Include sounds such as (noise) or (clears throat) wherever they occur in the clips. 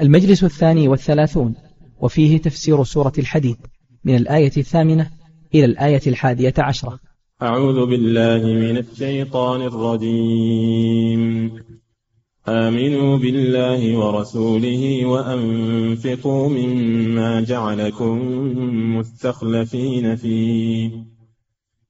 المجلس الثاني والثلاثون وفيه تفسير سورة الحديد من الآية الثامنة إلى الآية الحادية عشرة. أعوذ بالله من الشيطان الرجيم. آمنوا بالله ورسوله وأنفقوا مما جعلكم مستخلفين فيه.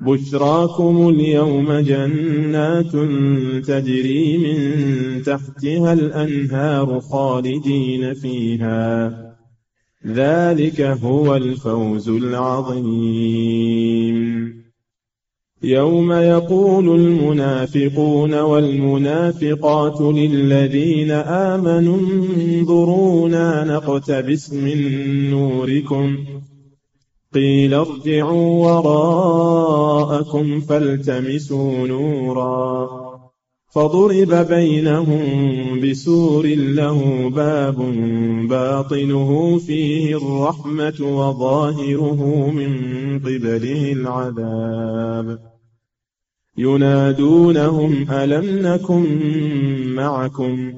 بشراكم اليوم جنات تجري من تحتها الأنهار خالدين فيها. ذلك هو الفوز العظيم. يوم يقول المنافقون والمنافقات للذين آمنوا انظرونا نقتبس من نوركم قيل ارجعوا وراءكم فالتمسوا نورا فضرب بينهم بسور له باب باطنه فيه الرحمة وظاهره من قبله العذاب ينادونهم ألم نكن معكم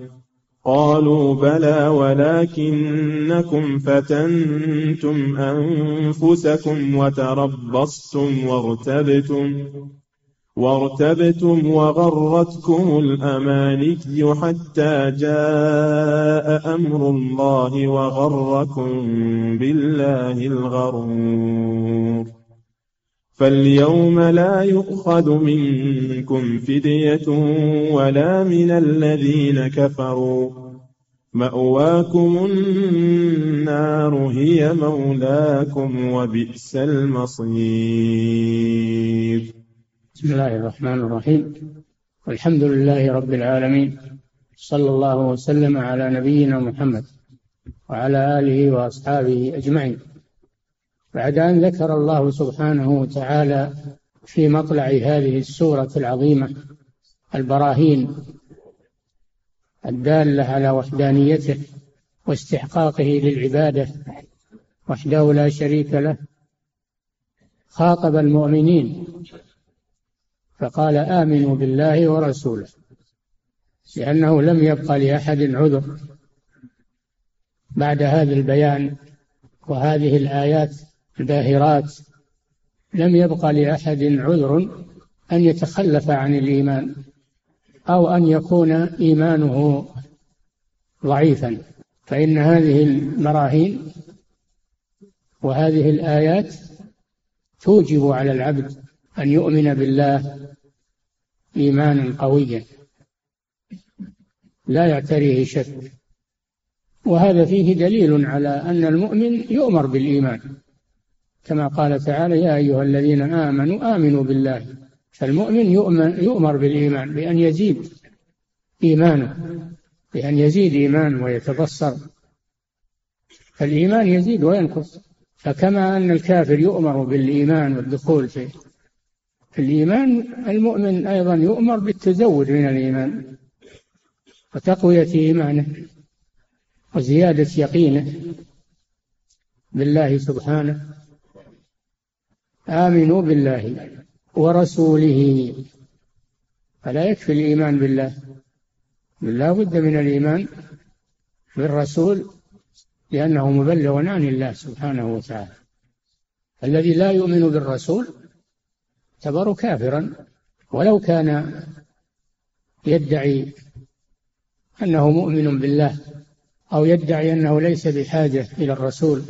قالوا بلى ولكنكم فتنتم أنفسكم وتربصتم وارتبتم وارتبتم وغرتكم الأماني حتى جاء أمر الله وغركم بالله الغرور فاليوم لا يؤخذ منكم فدية ولا من الذين كفروا. مأواكم النار هي مولاكم وبئس المصير. بسم الله الرحمن الرحيم. والحمد لله رب العالمين. صلى الله وسلم على نبينا محمد وعلى آله وأصحابه أجمعين. بعد أن ذكر الله سبحانه وتعالى في مطلع هذه السورة العظيمة البراهين الدالة على وحدانيته واستحقاقه للعبادة وحده لا شريك له خاطب المؤمنين فقال آمنوا بالله ورسوله. لأنه لم يبقى لأحد عذر. بعد هذا البيان وهذه الآيات الباهرات لم يبق لأحد عذر أن يتخلف عن الإيمان أو أن يكون إيمانه ضعيفا. فإن هذه البراهين وهذه الآيات توجب على العبد أن يؤمن بالله إيمانا قويا لا يعتريه شك. وهذا فيه دليل على أن المؤمن يؤمر بالإيمان. كما قال تعالى يا أيها الذين آمنوا آمنوا بالله. فالمؤمن يؤمن يؤمر بالإيمان بأن يزيد إيمانه بأن يزيد إيمان ويتبصر. فالإيمان يزيد وينقص. فكما أن الكافر يؤمر بالإيمان والدخول في الإيمان المؤمن أيضا يؤمر بالتزود من الإيمان وتقوية إيمانه وزيادة يقينه بالله سبحانه. آمنوا بالله ورسوله. فلا يكفي الإيمان بالله. لا بد من الإيمان بالرسول لأنه مبلغ عن الله سبحانه وتعالى. الذي لا يؤمن بالرسول يعتبر كافرا ولو كان يدعي أنه مؤمن بالله أو يدعي أنه ليس بحاجة إلى الرسول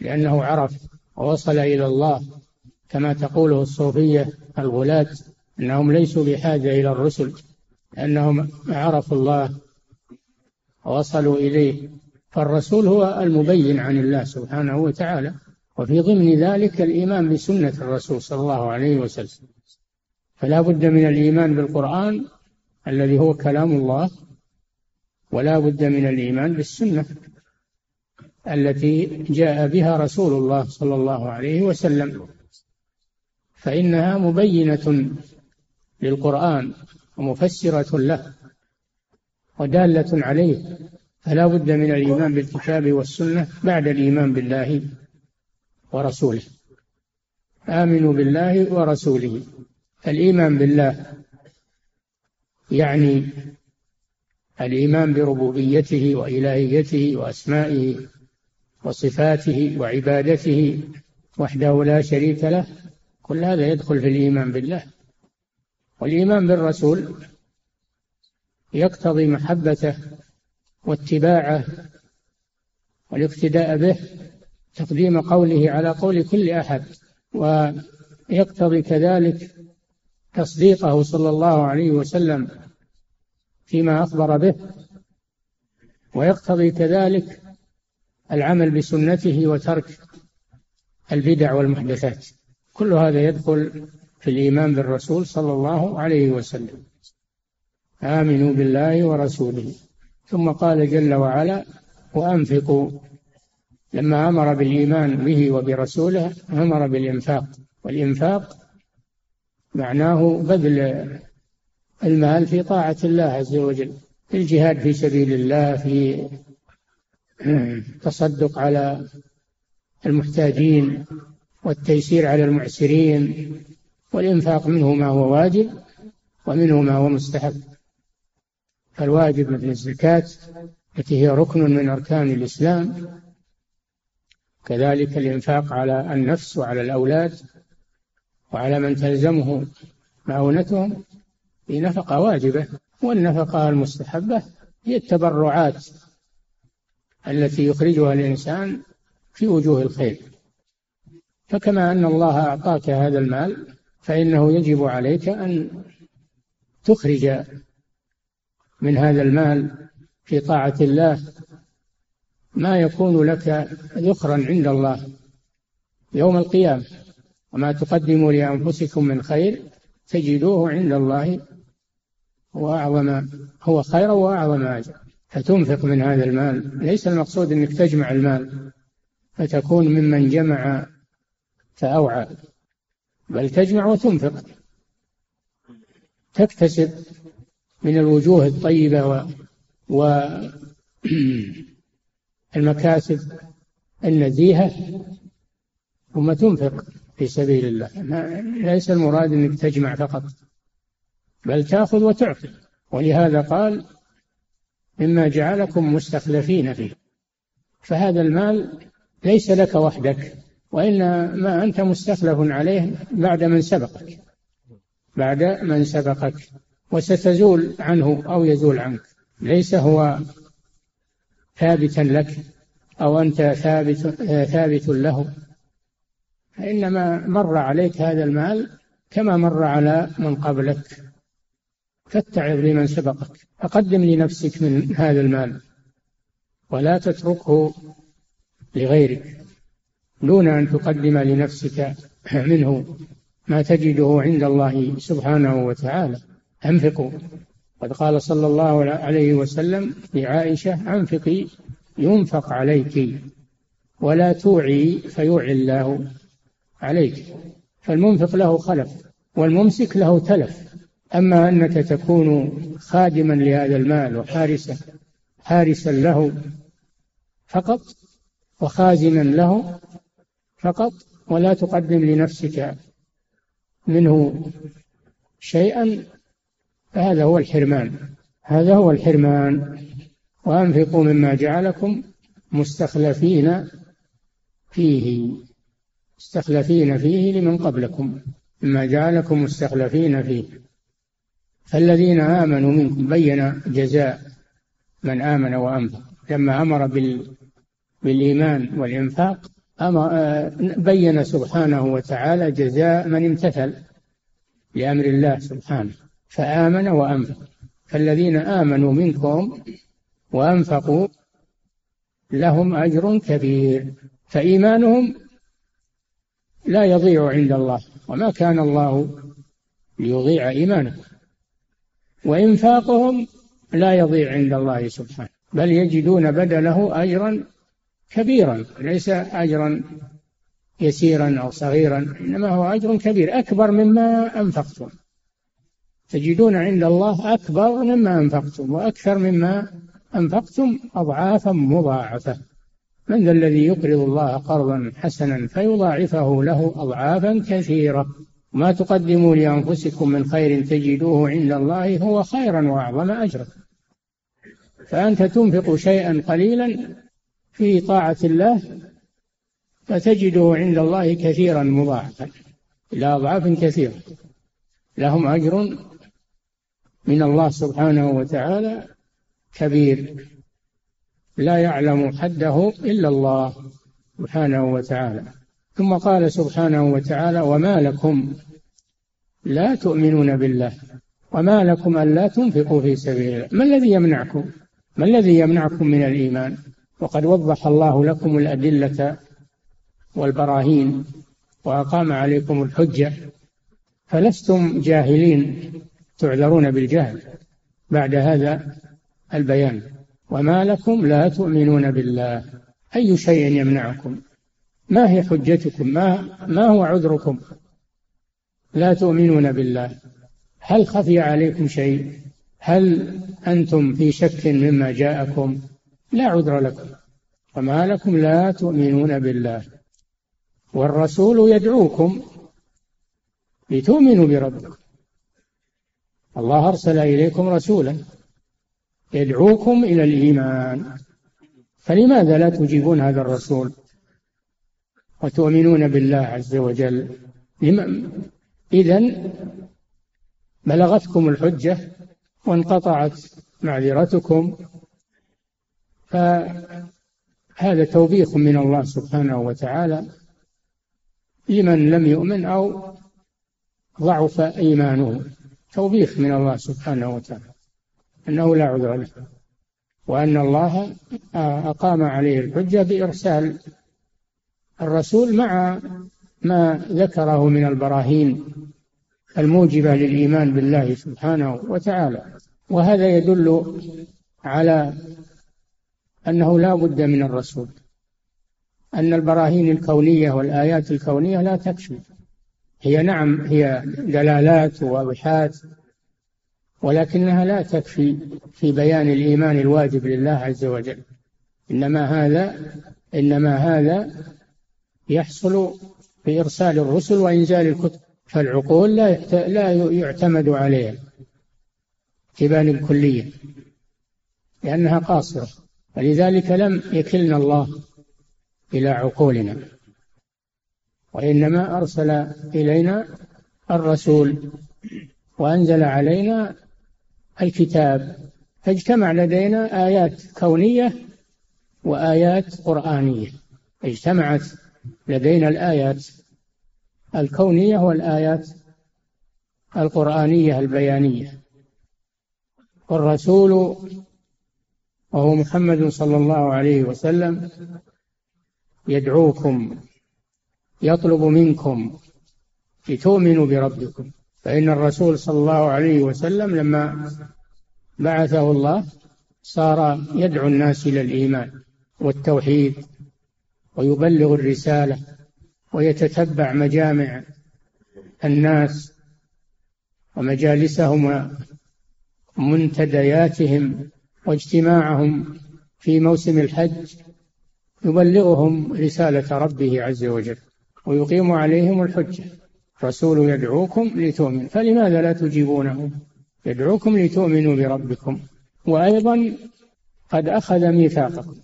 لأنه عرف ووصل إلى الله كما تقوله الصوفية الغلاة أنهم ليسوا بحاجة إلى الرسل لأنهم عرفوا الله ووصلوا إليه. فالرسول هو المبين عن الله سبحانه وتعالى وفي ضمن ذلك الإيمان بسنة الرسول صلى الله عليه وسلم. فلا بد من الإيمان بالقرآن الذي هو كلام الله ولا بد من الإيمان بالسنة. التي جاء بها رسول الله صلى الله عليه وسلم. فإنها مبينة للقرآن ومفسرة له ودالة عليه. فلا بد من الإيمان بالكتاب والسنة بعد الإيمان بالله ورسوله. آمنوا بالله ورسوله. الإيمان بالله يعني الإيمان بربوبيته وإلهيته وأسمائه وصفاته وعبادته وحده لا شريك له كل هذا يدخل في الإيمان بالله. والإيمان بالرسول يقتضي محبته واتباعه والاقتداء به تقديم قوله على قول كل أحد ويقتضي كذلك تصديقه صلى الله عليه وسلم فيما أخبر به ويقتضي كذلك العمل بسنته وترك البدع والمحدثات. كل هذا يدخل في الإيمان بالرسول صلى الله عليه وسلم. آمنوا بالله ورسوله. ثم قال جل وعلا وأنفقوا. لما أمر بالإيمان به وبرسوله أمر بالإنفاق. والإنفاق معناه بذل المال في طاعة الله عز وجل في الجهاد في سبيل الله في التصدق على المحتاجين والتيسير على المعسرين والإنفاق منه ما هو واجب ومنه ما هو مستحب. فالواجب مثل الزكاة التي هي ركن من أركان الإسلام كذلك الإنفاق على النفس وعلى الأولاد وعلى من تلزمه معونتهم في نفقة واجبة والنفقة المستحبة هي التبرعات التي يخرجها الإنسان في وجوه الخير. فكما أن الله أعطاك هذا المال فإنه يجب عليك أن تخرج من هذا المال في طاعة الله ما يكون لك ذخرا عند الله يوم القيامة. وما تقدموا لأنفسكم من خير تجدوه عند الله هو أعظم هو خيرا وأعظم أجر فتنفق من هذا المال. ليس المقصود أنك تجمع المال فتكون ممن جمع فأوعى بل تجمع وتنفق. تكتسب من الوجوه الطيبة و, و (clears throat) المكاسب النزيهة ثم تنفق في سبيل الله. ليس المراد أنك تجمع فقط بل تأخذ وتعطي. ولهذا قال مما جعلكم مستخلفين فيه. فهذا المال ليس لك وحدك وإنما أنت مستخلف عليه بعد من سبقك بعد من سبقك وستزول عنه أو يزول عنك. ليس هو ثابتا لك أو أنت ثابت ثابت له. فإنما مر عليك هذا المال كما مر على من قبلك. فاتعظ لمن سبقك. فقدم لنفسك من هذا المال. ولا تتركه لغيرك. دون أن تقدم لنفسك منه ما تجده عند الله سبحانه وتعالى. أنفقوا. قد قال صلى الله عليه وسلم لعائشة أنفقي ينفق عليك. ولا توعي فيوعي الله عليك. فالمنفق له خلف والممسك له تلف. أما أنك تكون خادما لهذا المال وحارسا حارسا له فقط وخازنا له فقط ولا تقدم لنفسك منه شيئا فهذا هو الحرمان. هذا هو الحرمان. وأنفقوا مما جعلكم مستخلفين فيه. مستخلفين فيه لمن قبلكم. مما جعلكم مستخلفين فيه. فالذين آمنوا منكم بين جزاء من آمن وأنفق. لما أمر بالإيمان والإنفاق أمر بين سبحانه وتعالى جزاء من امتثل لأمر الله سبحانه فآمن وأنفق. فالذين آمنوا منكم وأنفقوا لهم أجر كبير فإيمانهم لا يضيع عند الله وما كان الله ليضيع إيمانكم. وإنفاقهم لا يضيع عند الله سبحانه بل يجدون بدله أجرا كبيرا ليس أجرا يسيرا أو صغيرا إنما هو أجر كبير أكبر مما أنفقتم. تجدون عند الله أكبر مما أنفقتم وأكثر مما أنفقتم أضعافا مضاعفة. من ذا الذي يقرض الله قرضا حسنا فيضاعفه له أضعافا كثيرة. ما تقدموا لأنفسكم من خير تجدوه عند الله هو خيرا وأعظم أجرا. فأنت تنفق شيئا قليلا في طاعة الله فتجده عند الله كثيرا مضاعفا. إلى أضعاف كثيرة. لهم أجر من الله سبحانه وتعالى كبير. لا يعلم حده إلا الله سبحانه وتعالى. ثم قال سبحانه وتعالى وما لكم لا تؤمنون بالله وما لكم ألا تنفقوا في سبيل الله. ما الذي يمنعكم؟ ما الذي يمنعكم من الإيمان؟ وقد وضح الله لكم الأدلة والبراهين وأقام عليكم الحجة. فلستم جاهلين تعذرون بالجهل بعد هذا البيان. وما لكم لا تؤمنون بالله. أي شيء يمنعكم؟ ما هي حجتكم؟ ما, ما هو عذركم؟ لا تؤمنون بالله. هل خفي عليكم شيء؟ هل أنتم في شك مما جاءكم؟ لا عذر لكم. وما لكم لا تؤمنون بالله. والرسول يدعوكم لتؤمنوا بربكم. الله أرسل إليكم رسولا يدعوكم إلى الإيمان. فلماذا لا تجيبون هذا الرسول؟ وتؤمنون بالله عز وجل. إذا بلغتكم الحجة وانقطعت معذرتكم فهذا توبيخ من الله سبحانه وتعالى لمن لم يؤمن أو ضعف إيمانه. توبيخ من الله سبحانه وتعالى أنه لا عذر له وأن الله أقام عليه الحجة بإرسال الرسول مع ما ذكره من البراهين الموجبة للإيمان بالله سبحانه وتعالى. وهذا يدل على أنه لا بد من الرسول أن البراهين الكونية والآيات الكونية لا تكفي. هي نعم هي دلالات وواضحات ولكنها لا تكفي في بيان الإيمان الواجب لله عز وجل. إنما هذا إنما هذا يحصل بإرسال الرسل وإنزال الكتب فالعقول لا لا يعتمد عليها. تبان الكلية. لأنها قاصرة. ولذلك لم يكلنا الله إلى عقولنا. وإنما أرسل إلينا الرسول وأنزل علينا الكتاب. فاجتمع لدينا آيات كونية وآيات قرآنية. اجتمعت لدينا الآيات الكونية والآيات القرآنية البيانية. والرسول وهو محمد صلى الله عليه وسلم يدعوكم يطلب منكم لتؤمنوا بربكم. فإن الرسول صلى الله عليه وسلم لما بعثه الله صار يدعو الناس إلى الإيمان والتوحيد ويبلغ الرسالة ويتتبع مجامع الناس ومجالسهم ومنتدياتهم واجتماعهم في موسم الحج يبلغهم رسالة ربه عز وجل ويقيم عليهم الحجة. رسول يدعوكم لتؤمنوا فلماذا لا تجيبونه؟ يدعوكم لتؤمنوا بربكم. وأيضا قد أخذ ميثاقكم.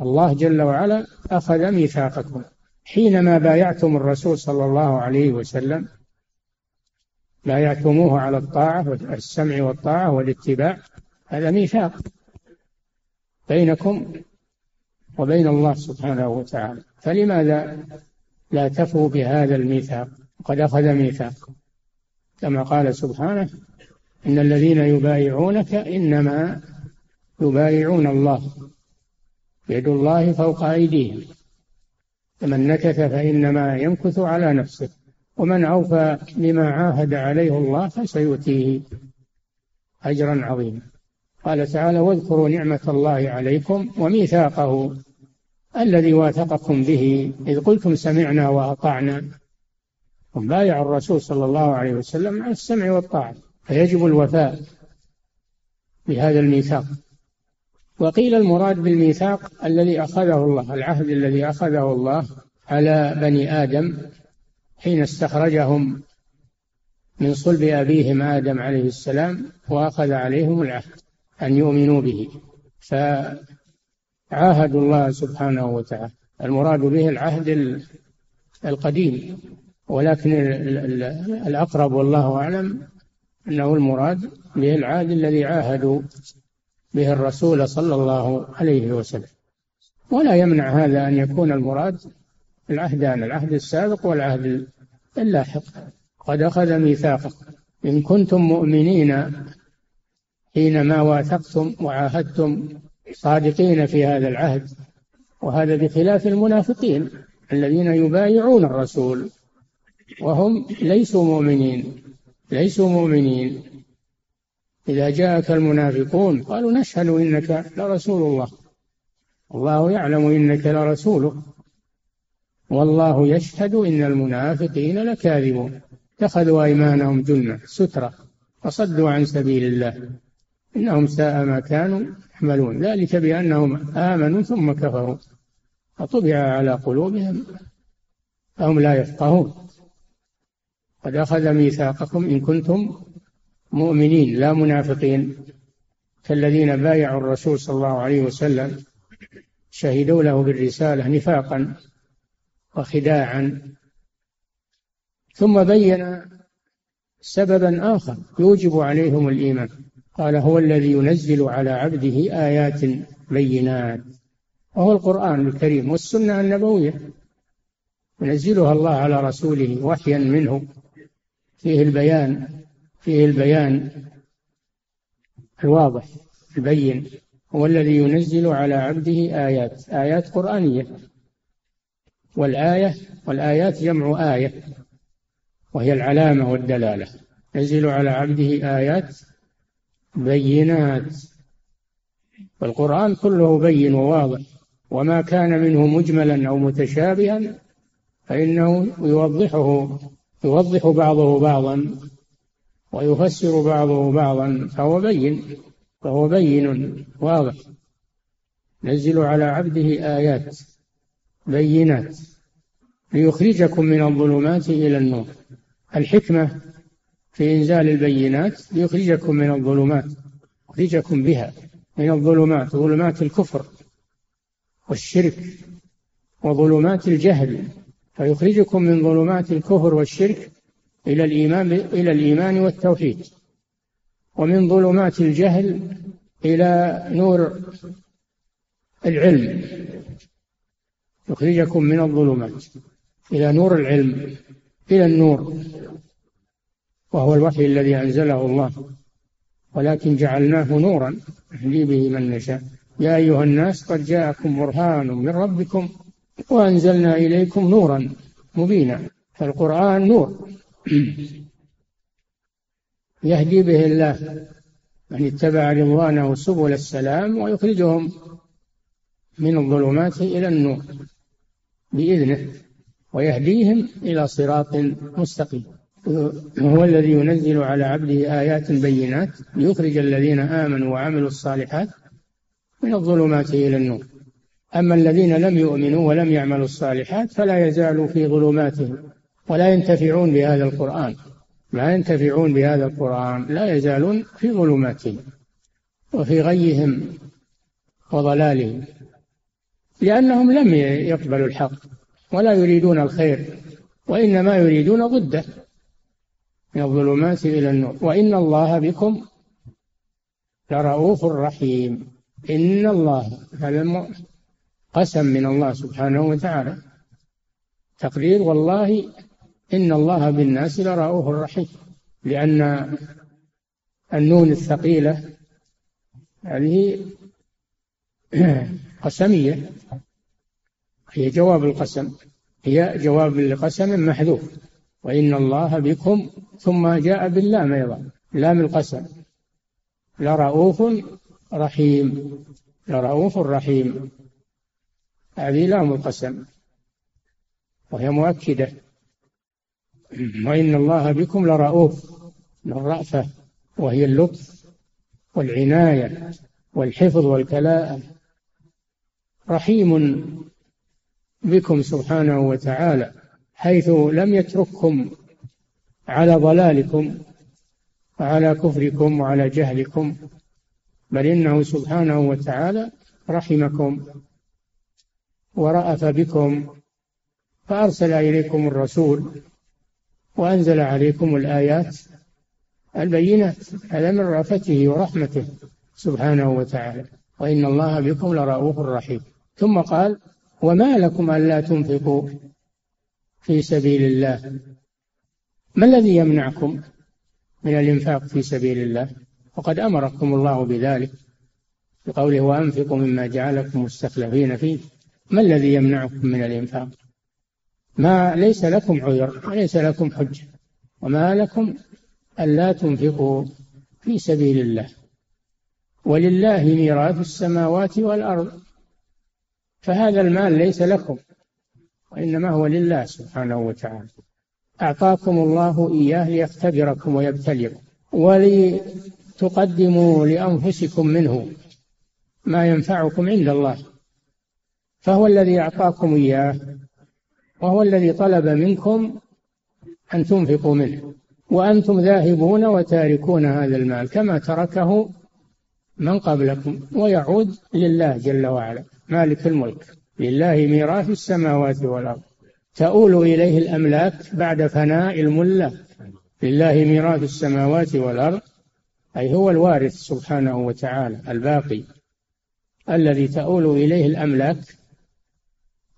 الله جل وعلا أخذ ميثاقكم. حينما بايعتم الرسول صلى الله عليه وسلم بايعتموه على الطاعة والسمع والطاعة والاتباع هذا ميثاق بينكم وبين الله سبحانه وتعالى. فلماذا لا تفوا بهذا الميثاق؟ قد أخذ ميثاق. كما قال سبحانه إن الذين يبايعونك إنما يبايعون الله. يد الله فوق أيديهم. فمن نكث فإنما ينكث على نفسه ومن أوفى بما عاهد عليه الله فسيؤتيه أجرا عظيما. قال تعالى واذكروا نعمة الله عليكم وميثاقه الذي واثقكم به إذ قلتم سمعنا وأطعنا. هم بايع الرسول صلى الله عليه وسلم على السمع والطاعة فيجب الوفاء بهذا الميثاق. وقيل المراد بالميثاق الذي أخذه الله العهد الذي أخذه الله على بني آدم حين استخرجهم من صلب أبيهم آدم عليه السلام وأخذ عليهم العهد أن يؤمنوا به. فعاهدوا الله سبحانه وتعالى. المراد به العهد القديم. ولكن الأقرب والله أعلم أنه المراد به العهد الذي عاهدوا به الرسول صلى الله عليه وسلم. ولا يمنع هذا أن يكون المراد العهدان العهد السابق والعهد اللاحق. قد أخذ ميثاقكم إن كنتم مؤمنين حينما واثقتم وعاهدتم صادقين في هذا العهد وهذا بخلاف المنافقين الذين يبايعون الرسول وهم ليسوا مؤمنين ليسوا مؤمنين. إذا جاءك المنافقون قالوا نشهد إنك لرسول الله. الله يعلم إنك لرسوله. والله يشهد إن المنافقين لكاذبون. اتخذوا أيمانهم جنة سترة وصدوا عن سبيل الله. إنهم ساء ما كانوا يحملون ذلك بأنهم آمنوا ثم كفروا. فطبع على قلوبهم فهم لا يفقهون. قد أخذ ميثاقكم إن كنتم مؤمنين لا منافقين. كالذين بايعوا الرسول صلى الله عليه وسلم شهدوا له بالرسالة نفاقا وخداعا. ثم بين سببا آخر يوجب عليهم الإيمان. قال هو الذي ينزل على عبده آيات بينات وهو القرآن الكريم والسنة النبوية. ينزلها الله على رسوله وحيا منه. فيه البيان فيه البيان الواضح البين هو الذي ينزل على عبده آيات آيات قرآنية. والآية والآيات جمع آية وهي العلامة والدلالة. ينزل على عبده آيات بينات. والقرآن كله بين وواضح. وما كان منه مجملا أو متشابها فإنه يوضحه يوضح بعضه بعضا. ويفسر بعضه بعضا فهو بين فهو بين واضح. نزل على عبده آيات بينات ليخرجكم من الظلمات إلى النور. الحكمة في إنزال البينات ليخرجكم من الظلمات يخرجكم بها من الظلمات ظلمات الكفر والشرك وظلمات الجهل فيخرجكم من ظلمات الكفر والشرك إلى الإيمان إلى الإيمان والتوحيد. ومن ظلمات الجهل إلى نور العلم. يخرجكم من الظلمات إلى نور العلم إلى النور. وهو الوحي الذي أنزله الله. ولكن جعلناه نورا نهدي به من نشاء. يا أيها الناس قد جاءكم برهان من ربكم وأنزلنا إليكم نورا مبينا. فالقرآن نور. (clears throat) يهدي به الله من اتبع رضوانه سبل السلام ويخرجهم من الظلمات إلى النور بإذنه ويهديهم إلى صراط مستقيم. (clears throat) هو الذي ينزل على عبده آيات بينات ليخرج الذين آمنوا وعملوا الصالحات من الظلمات إلى النور. أما الذين لم يؤمنوا ولم يعملوا الصالحات فلا يزالوا في ظلماتهم. ولا ينتفعون بهذا القرآن. لا ينتفعون بهذا القرآن. لا يزالون في ظلماتهم وفي غيهم وضلالهم لأنهم لم يقبلوا الحق ولا يريدون الخير وإنما يريدون ضده من الظلمات إلى النور. وإن الله بكم لرؤوف رحيم. إن الله هذا قسم من الله سبحانه وتعالى. تقدير والله إن الله بالناس لرؤوف رحيم. لأن النون الثقيلة هذه (clears throat) قسمية. هي جواب القسم. هي جواب لقسم محذوف. وإن الله بكم ثم جاء باللام أيضا. لام القسم. لرؤوف رحيم. لرؤوف رحيم. هذه لام القسم. وهي مؤكدة. وإن الله بكم لرؤوف الرأفة وهي اللطف والعناية والحفظ والكلاء. رحيم بكم سبحانه وتعالى حيث لم يترككم على ضلالكم وعلى كفركم وعلى جهلكم بل إنه سبحانه وتعالى رحمكم ورأف بكم فأرسل إليكم الرسول وأنزل عليكم الآيات البينات هذا من رأفته ورحمته سبحانه وتعالى. وإن الله بكم لرؤوف رحيم. ثم قال وما لكم ألا تنفقوا في سبيل الله. ما الذي يمنعكم من الإنفاق في سبيل الله؟ وقد أمركم الله بذلك. بقوله وأنفقوا مما جعلكم مستخلفين فيه. ما الذي يمنعكم من الإنفاق؟ ما ليس لكم عذر وليس لكم حجة وما لكم ألا تنفقوا في سبيل الله. ولله ميراث السماوات والأرض. فهذا المال ليس لكم وإنما هو لله سبحانه وتعالى. أعطاكم الله إياه ليختبركم ويبتليكم ولتقدموا لأنفسكم منه ما ينفعكم عند الله. فهو الذي أعطاكم إياه وهو الذي طلب منكم أن تنفقوا منه. وأنتم ذاهبون وتاركون هذا المال كما تركه من قبلكم. ويعود لله جل وعلا. مالك الملك. لله ميراث السماوات والأرض. تؤول إليه الأملاك بعد فناء الملة لله ميراث السماوات والأرض. أي هو الوارث سبحانه وتعالى الباقي. الذي تؤول إليه الأملاك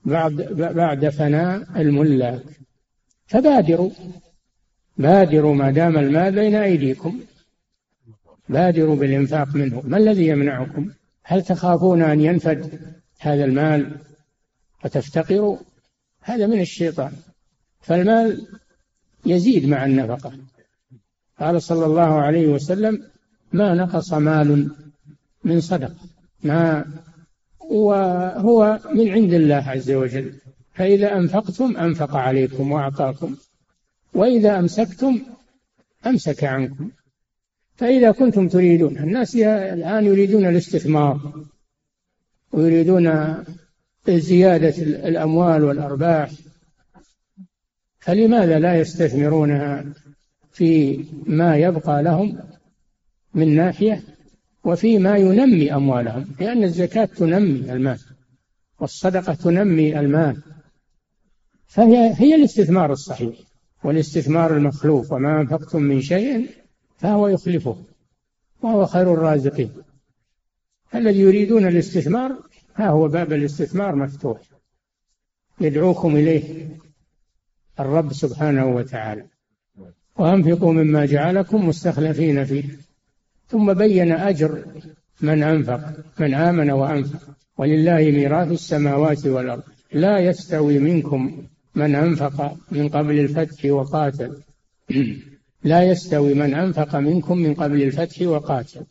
بعد بعد فناء الملاك فبادروا. بادروا ما دام المال بين أيديكم. بادروا بالإنفاق منه. ما الذي يمنعكم؟ هل تخافون أن ينفد هذا المال وتفتقروا؟ هذا من الشيطان. فالمال يزيد مع النفقة. قال صلى الله عليه وسلم ما نقص مال من صدقة. ما وهو من عند الله عز وجل. فإذا أنفقتم أنفق عليكم وأعطاكم. وإذا أمسكتم أمسك عنكم. فإذا كنتم تريدون الناس الآن يريدون الاستثمار ويريدون زيادة الأموال والأرباح. فلماذا لا يستثمرونها في ما يبقى لهم من ناحية وفي ما ينمي أموالهم لأن الزكاة تنمي المال والصدقة تنمي المال. فهي هي الاستثمار الصحيح والاستثمار المخلوف وما أنفقتم من شيء فهو يخلفه وهو خير الرازقين. الذي يريدون الاستثمار ها هو باب الاستثمار مفتوح. يدعوكم إليه الرب سبحانه وتعالى. وأنفقوا مما جعلكم مستخلفين فيه. ثم بين أجر من أنفق من آمن وأنفق. ولله ميراث السماوات والأرض. لا يستوي منكم من أنفق من قبل الفتح وقاتل. (clears throat) لا يستوي من أنفق منكم من قبل الفتح وقاتل.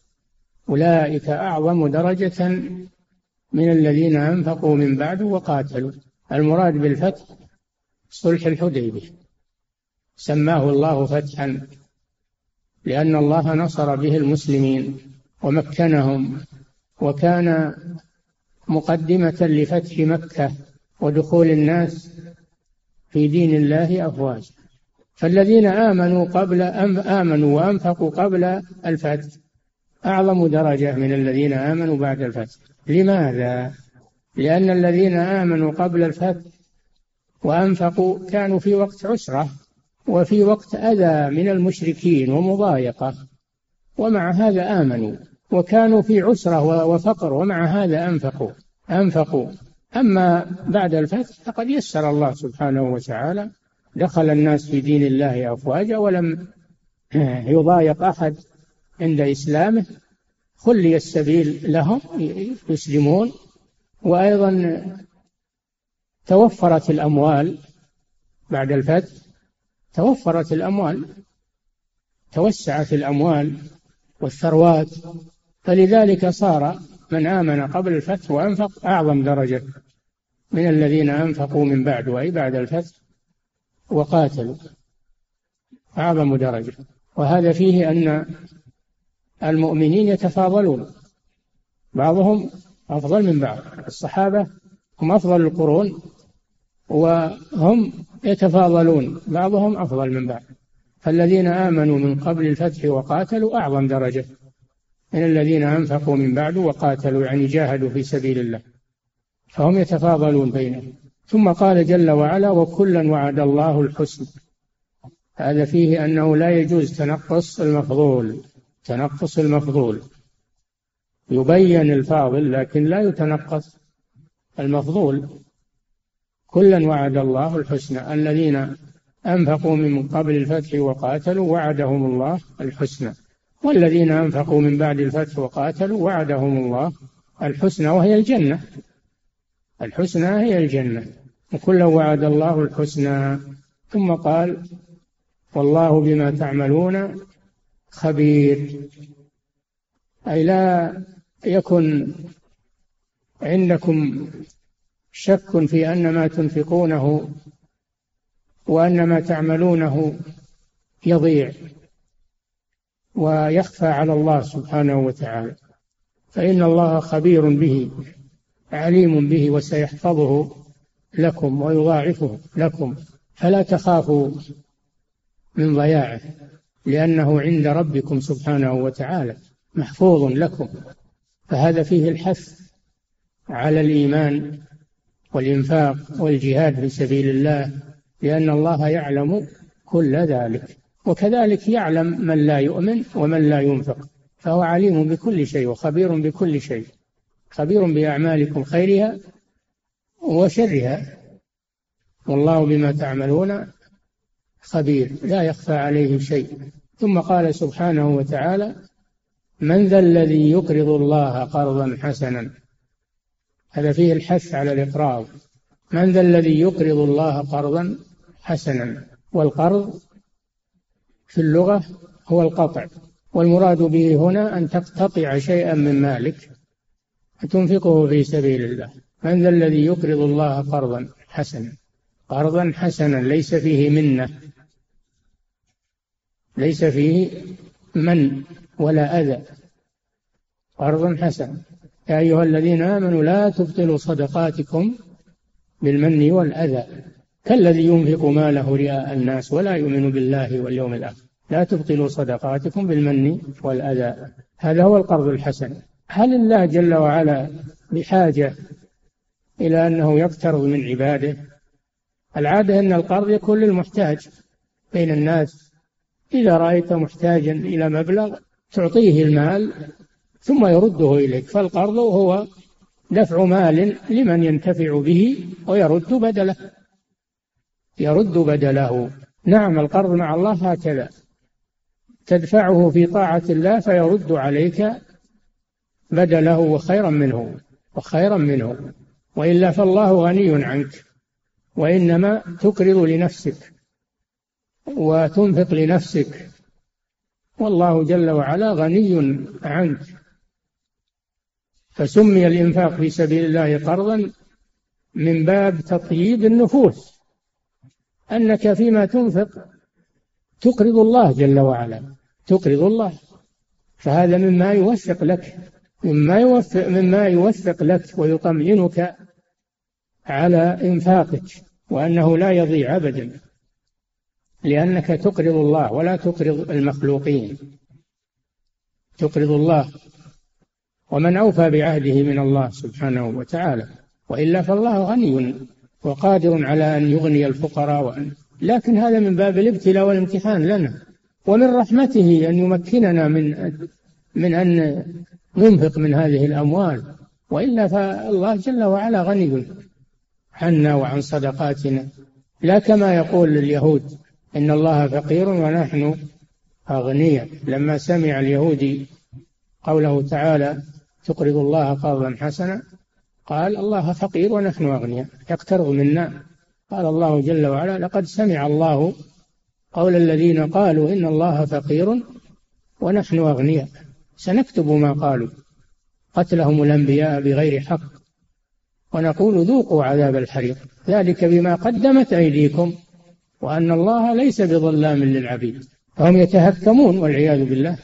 أولئك أعظم درجة من الذين أنفقوا من بعد وقاتلوا. المراد بالفتح صلح الحديبية. سماه الله فتحا. لأن الله نصر به المسلمين ومكنهم وكان مقدمة لفتح مكة ودخول الناس في دين الله أفواجا. فالذين آمنوا قبل أم آمنوا وأنفقوا قبل الفتح أعظم درجة من الذين آمنوا بعد الفتح. لماذا؟ لأن الذين آمنوا قبل الفتح وأنفقوا كانوا في وقت عسرة. وفي وقت أذى من المشركين ومضايقة ومع هذا آمنوا وكانوا في عسرة وفقر ومع هذا أنفقوا أنفقوا. أما بعد الفتح فقد يسر الله سبحانه وتعالى دخل الناس في دين الله أفواجا ولم (clears throat) يضايق أحد عند إسلامه. خلي السبيل لهم يسلمون. وأيضا توفرت الأموال بعد الفتح. توفرت الأموال توسعت الأموال والثروات فلذلك صار من آمن قبل الفتح وأنفق أعظم درجة من الذين أنفقوا من بعد أي بعد الفتح وقاتلوا. أعظم درجة. وهذا فيه أن المؤمنين يتفاضلون. بعضهم أفضل من بعض. الصحابة هم أفضل القرون. وهم يتفاضلون بعضهم أفضل من بعض. فالذين آمنوا من قبل الفتح وقاتلوا أعظم درجة. من الذين أنفقوا من بعد وقاتلوا يعني جاهدوا في سبيل الله. فهم يتفاضلون بينهم. ثم قال جل وعلا وكلا وعد الله الحسن هذا فيه أنه لا يجوز تنقص المفضول. تنقص المفضول. يبين الفاضل لكن لا يتنقص المفضول. كلا وعد الله الحسنى. الذين أنفقوا من قبل الفتح وقاتلوا وعدهم الله الحسنى. والذين أنفقوا من بعد الفتح وقاتلوا وعدهم الله الحسنى وهي الجنة. الحسنى هي الجنة. وكلا وعد الله الحسنى. ثم قال والله بما تعملون خبير. أي لا يكن عندكم شك في أن ما تنفقونه وأن ما تعملونه يضيع ويخفى على الله سبحانه وتعالى. فإن الله خبير به عليم به وسيحفظه لكم ويضاعفه لكم. فلا تخافوا من ضياعه لأنه عند ربكم سبحانه وتعالى محفوظ لكم. فهذا فيه الحث على الإيمان والإنفاق والجهاد في سبيل الله لأن الله يعلم كل ذلك. وكذلك يعلم من لا يؤمن ومن لا ينفق فهو عليم بكل شيء وخبير بكل شيء. خبير بأعمالكم خيرها وشرها. والله بما تعملون خبير لا يخفى عليه شيء. ثم قال سبحانه وتعالى من ذا الذي يقرض الله قرضا حسنا هذا فيه الحث على الإقراض. من ذا الذي يقرض الله قرضا حسنا؟ والقرض في اللغة هو القطع. والمراد به هنا أن تقتطع شيئا من مالك تنفقه في سبيل الله. من ذا الذي يقرض الله قرضا حسنا؟ قرضا حسنا ليس فيه منة. ليس فيه من ولا أذى. قرضا حسنا يا أيها الذين آمنوا لا تبطلوا صدقاتكم بالمن والأذى. كالذي ينفق ماله رئاء الناس ولا يؤمن بالله واليوم الآخر. لا تبطلوا صدقاتكم بالمن والأذى. هذا هو القرض الحسن. هل الله جل وعلا بحاجة إلى أنه يقترض من عباده؟ العادة أن القرض يكون للمحتاج بين الناس. إذا رأيت محتاجا إلى مبلغ تعطيه المال ثم يرده إليك فالقرض هو دفع مال لمن ينتفع به ويرد بدله. يرد بدله. نعم القرض مع الله هكذا. تدفعه في طاعة الله فيرد عليك بدله وخيرا منه وخيرا منه. وإلا فالله غني عنك وإنما تقرض لنفسك وتنفق لنفسك. والله جل وعلا غني عنك. فسمي الإنفاق في سبيل الله قرضا من باب تطييب النفوس. أنك فيما تنفق تقرض الله جل وعلا تقرض الله. فهذا مما يوفق لك مما يوفق مما يوفق لك ويطمئنك على إنفاقك وأنه لا يضيع أبدا لأنك تقرض الله ولا تقرض المخلوقين. تقرض الله ومن أوفى بعهده من الله سبحانه وتعالى وإلا فالله غني وقادر على أن يغني الفقراء وأن لكن هذا من باب الابتلاء والامتحان لنا ومن رحمته أن يمكننا من من أن ننفق من هذه الأموال وإلا فالله جل وعلا غني عنا وعن صدقاتنا. لا كما يقول اليهود إن الله فقير ونحن أغنياء. لما سمع اليهودي قوله تعالى تقرض الله قرضا حسنا؟ قال الله فقير ونحن أغنياء يقترض منا؟ قال الله جل وعلا لقد سمع الله قول الذين قالوا إن الله فقير ونحن أغنياء. سنكتب ما قالوا. قتلهم الأنبياء بغير حق. ونقول ذوقوا عذاب الحريق. ذلك بما قدمت أيديكم وأن الله ليس بظلام للعبيد. فهم يتهكمون والعياذ بالله.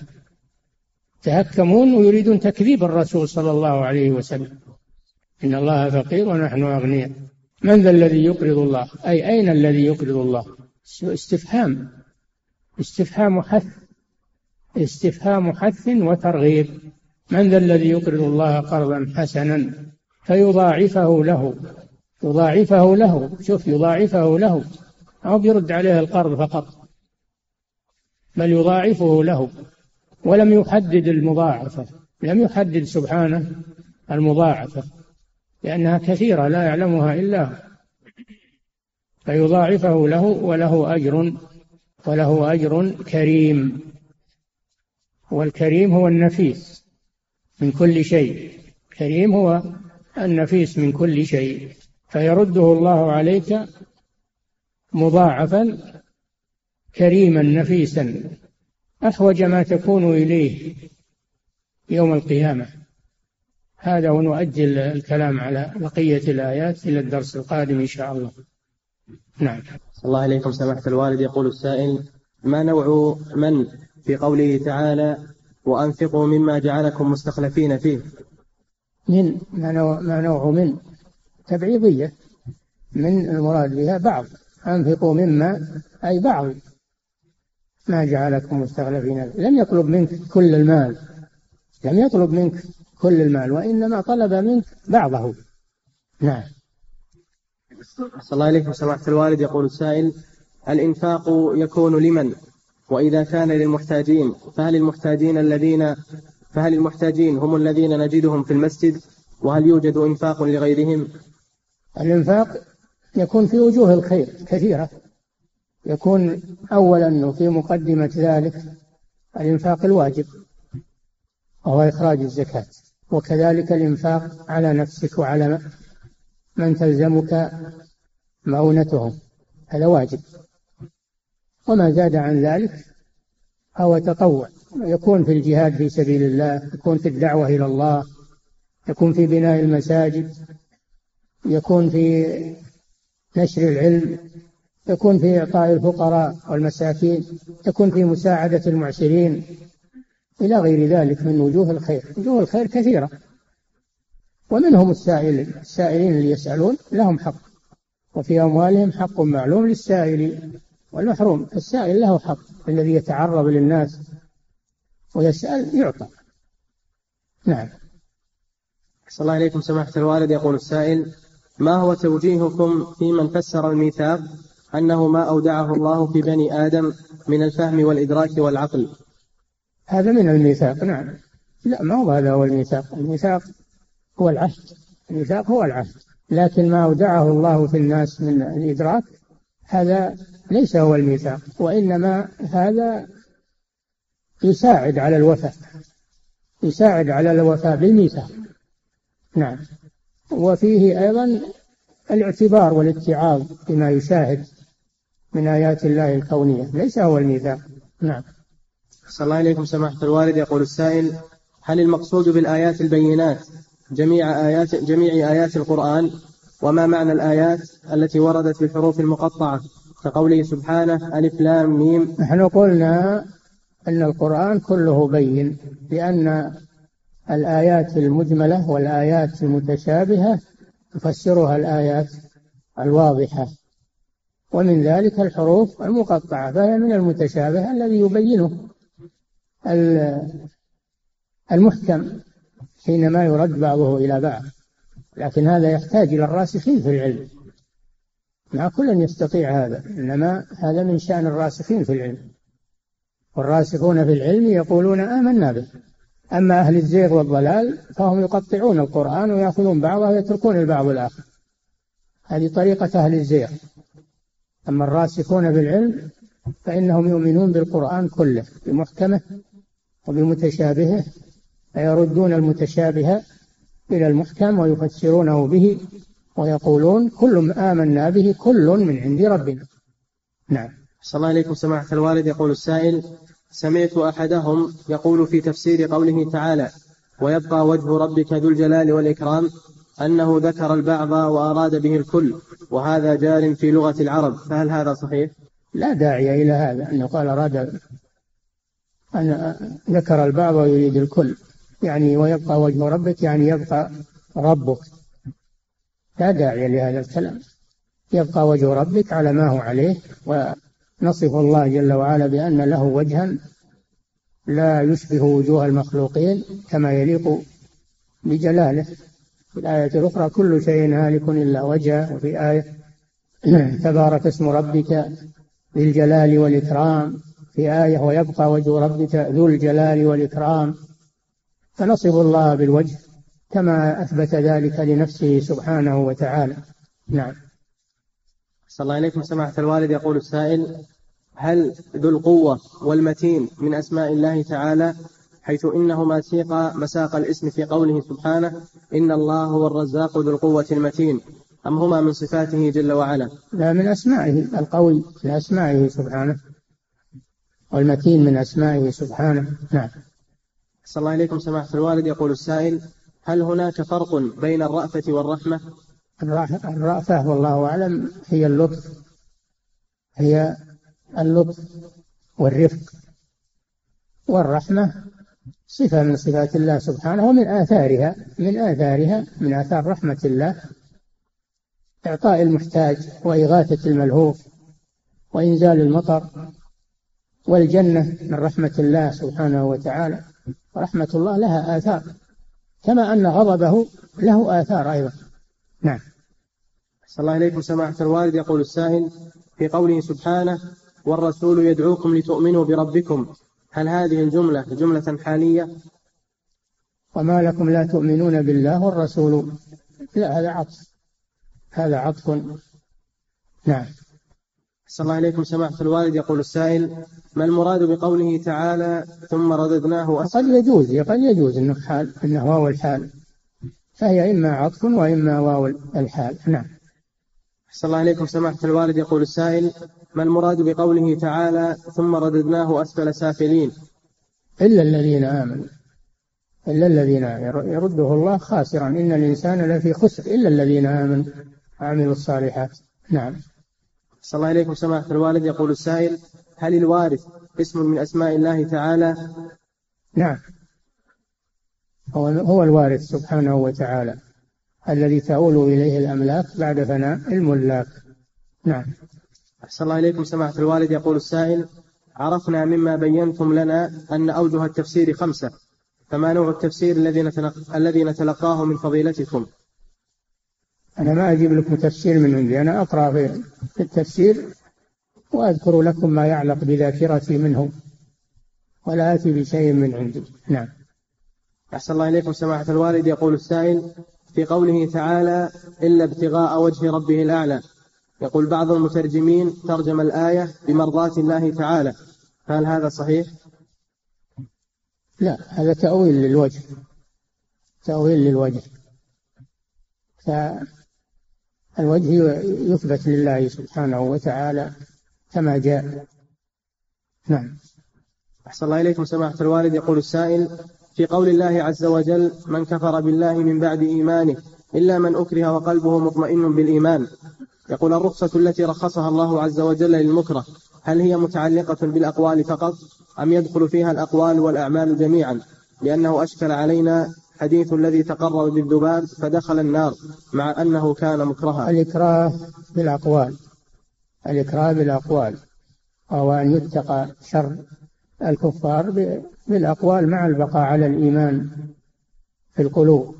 يتهكمون ويريدون تكذيب الرسول صلى الله عليه وسلم. إن الله فقير ونحن أغنياء. من ذا الذي يقرض الله؟ أي أين الذي يقرض الله؟ استفهام. استفهام حث. استفهام حث وترغيب. من ذا الذي يقرض الله قرضا حسنا؟ فيضاعفه له. يضاعفه له. شوف يضاعفه له. أو بيرد عليه القرض فقط بل يضاعفه له. ولم يحدد المضاعفة لم يحدد سبحانه المضاعفة لأنها كثيرة لا يعلمها إلا هو فيضاعفه له وله أجر وله أجر كريم. والكريم هو النفيس من كل شيء. كريم هو النفيس من كل شيء. فيرده الله عليك مضاعفا كريما نفيسا. أحوج ما تكون إليه يوم القيامة. هذا ونؤجل الكلام على بقية الآيات إلى الدرس القادم إن شاء الله. نعم. الله إليكم سماحة الوالد. يقول السائل ما نوع من في قوله تعالى وأنفقوا مما جعلكم مستخلفين فيه من ما نوع, ما نوع من؟ تبعيضية. من المراد بها بعض. أنفقوا مما أي بعض. ما جعلكم مستخلفين لم يطلب منك كل المال. لم يطلب منك كل المال وإنما طلب منك بعضه. نعم. صلى الله عليه سماحة الوالد. يقول السائل الإنفاق يكون لمن؟ وإذا كان للمحتاجين فهل المحتاجين الذين فهل المحتاجين هم الذين نجدهم في المسجد؟ وهل يوجد إنفاق لغيرهم؟ الإنفاق يكون في وجوه الخير كثيرة. يكون أولا وفي مقدمة ذلك الإنفاق الواجب وهو إخراج الزكاة وكذلك الإنفاق على نفسك وعلى من تلزمك مؤونتهم هذا واجب. وما زاد عن ذلك هو تطوع. يكون في الجهاد في سبيل الله يكون في الدعوة إلى الله يكون في بناء المساجد يكون في نشر العلم يكون في إعطاء الفقراء والمساكين يكون في مساعدة المعسرين إلى غير ذلك من وجوه الخير. وجوه الخير كثيرة. ومنهم السائلين السائلين اللي يسألون لهم حق. وفي أموالهم حق معلوم للسائل والمحروم. السائل له حق. الذي يتعرض للناس ويسأل يعطى. نعم. صلى الله عليكم سماحة الوالد. يقول السائل ما هو توجيهكم في من فسر الميثاق؟ أنه ما أودعه الله في بني آدم من الفهم والإدراك والعقل. هذا من الميثاق نعم. لا ما هو هذا هو الميثاق. الميثاق هو العهد. الميثاق هو العهد. لكن ما أودعه الله في الناس من الإدراك هذا ليس هو الميثاق. وإنما هذا يساعد على الوفاء. يساعد على الوفاء بالميثاق. نعم. وفيه أيضا الاعتبار والاتعاظ بما يشاهد. من آيات الله الكونية. ليس هو الميثاق. نعم. صلى الله عليكم سماحة الوالد. يقول السائل هل المقصود بالآيات البينات جميع آيات جميع آيات القرآن؟ وما معنى الآيات التي وردت بالحروف المقطعة؟ كقوله سبحانه ألف لام ميم. نحن قلنا أن القرآن كله بين لأن الآيات المجملة والآيات المتشابهة تفسرها الآيات الواضحة. ومن ذلك الحروف المقطعة فهي من المتشابه الذي يبينه المحكم حينما يرد بعضه إلى بعض. لكن هذا يحتاج إلى الراسخين في العلم. ما كل يستطيع هذا إنما هذا من شأن الراسخين في العلم. والراسخون في العلم يقولون آمنا به. أما أهل الزيغ والضلال فهم يقطعون القرآن ويأخذون بعضه ويتركون البعض الآخر. هذه طريقة أهل الزيغ. أما الراسخون في العلم فإنهم يؤمنون بالقرآن كله بمحكمه وبمتشابهه فيردون المتشابه إلى المحكم ويفسرونه به ويقولون كل آمنا به كل من عند ربنا. نعم. صلى الله عليكم سماحة الوالد. يقول السائل سمعت أحدهم يقول في تفسير قوله تعالى ويبقى وجه ربك ذو الجلال والإكرام أنه ذكر البعض وأراد به الكل وهذا جار في لغة العرب. فهل هذا صحيح؟ لا داعي إلى هذا أنه قال أراد أن ذكر البعض ويريد الكل. يعني ويبقى وجه ربك يعني يبقى ربك. لا داعي لهذا الكلام. يبقى وجه ربك على ما هو عليه ونصف الله جل وعلا بأن له وجها لا يشبه وجوه المخلوقين كما يليق بجلاله. في الآية الأخرى كل شيء هالك إلا وجهه وفي آية (clears throat) تبارك اسم ربك ذي الجلال والإكرام. في آية ويبقى وجه ربك ذو الجلال والإكرام. فنصف الله بالوجه كما أثبت ذلك لنفسه سبحانه وتعالى. نعم. صلى الله عليكم. سماحة الوالد يقول السائل هل ذو القوة والمتين من أسماء الله تعالى حيث إنهما سيق مساق الاسم في قوله سبحانه إن الله هو الرزاق ذو القوة المتين. أم هما من صفاته جل وعلا؟ لا من أسمائه. القوي من أسمائه سبحانه. والمتين من أسمائه سبحانه. نعم. صلى الله عليكم سماحة الوالد. يقول السائل هل هناك فرق بين الرأفة والرحمة؟ الرأفة والله أعلم هي اللطف هي اللطف والرفق والرحمة صفة من صفات الله سبحانه ومن آثارها من آثارها من آثار رحمة الله إعطاء المحتاج وإغاثة الملهوف وإنزال المطر والجنة من رحمة الله سبحانه وتعالى. ورحمة الله لها آثار كما أن غضبه له آثار أيضا. نعم. صلى الله عليكم سماحة الوالد. يقول السائل في قوله سبحانه والرسول يدعوكم لتؤمنوا بربكم. هل هذه الجملة جملة حالية؟ وما لكم لا تؤمنون بالله والرسول. لا هذا عطف. هذا عطف. نعم. صلى الله عليكم سماحة الوالد. يقول السائل ما المراد بقوله تعالى ثم رددناه قد يجوز قد يجوز إنه حال إنه واو الحال. فهي إما عطف وإما واو الحال. نعم. صلى الله عليكم سماحة الوالد. يقول السائل ما المراد بقوله تعالى ثم رددناه أسفل سافلين؟ إلا الذين آمنوا. إلا الذين يرده الله خاسرا. إن الإنسان لفي خسر. إلا الذين آمنوا. وعملوا الصالحات. نعم. صلى الله عليكم سماحة الوالد. يقول السائل هل الوارث اسم من أسماء الله تعالى؟ نعم. هو هو الوارث سبحانه وتعالى. الذي تؤول إليه الأملاك بعد فناء الملاك. نعم. أحسن الله إليكم سماحة الوالد. يقول السائل عرفنا مما بينتم لنا أن أوجه التفسير خمسة. فما نوع التفسير الذي الذي نتلقاه من فضيلتكم؟ أنا ما أجيب لكم تفسير من عندي. أنا أقرأ في التفسير وأذكر لكم ما يعلق بذاكرتي منه ولا آتي بشيء من عندي. نعم. أحسن الله إليكم سماحة الوالد. يقول السائل في قوله تعالى إلا ابتغاء وجه ربه الأعلى. يقول بعض المترجمين ترجم الآية بمرضاة الله تعالى. هل هذا صحيح؟ لا هذا تأويل للوجه. تأويل للوجه. فالوجه يثبت لله سبحانه وتعالى كما جاء. نعم. أحسن الله إليكم سماحة الوالد. يقول السائل في قول الله عز وجل من كفر بالله من بعد إيمانه إلا من أكره وقلبه مطمئن بالإيمان. يقول الرخصة التي رخصها الله عز وجل للمكره هل هي متعلقة بالأقوال فقط أم يدخل فيها الأقوال والأعمال جميعا؟ لأنه أشكل علينا حديث الذي تقرر بالذباب فدخل النار مع أنه كان مكرها. الإكراه بالأقوال. الإكراه بالأقوال. وهو أن يتقى شر الكفار بالأقوال مع البقاء على الإيمان في القلوب.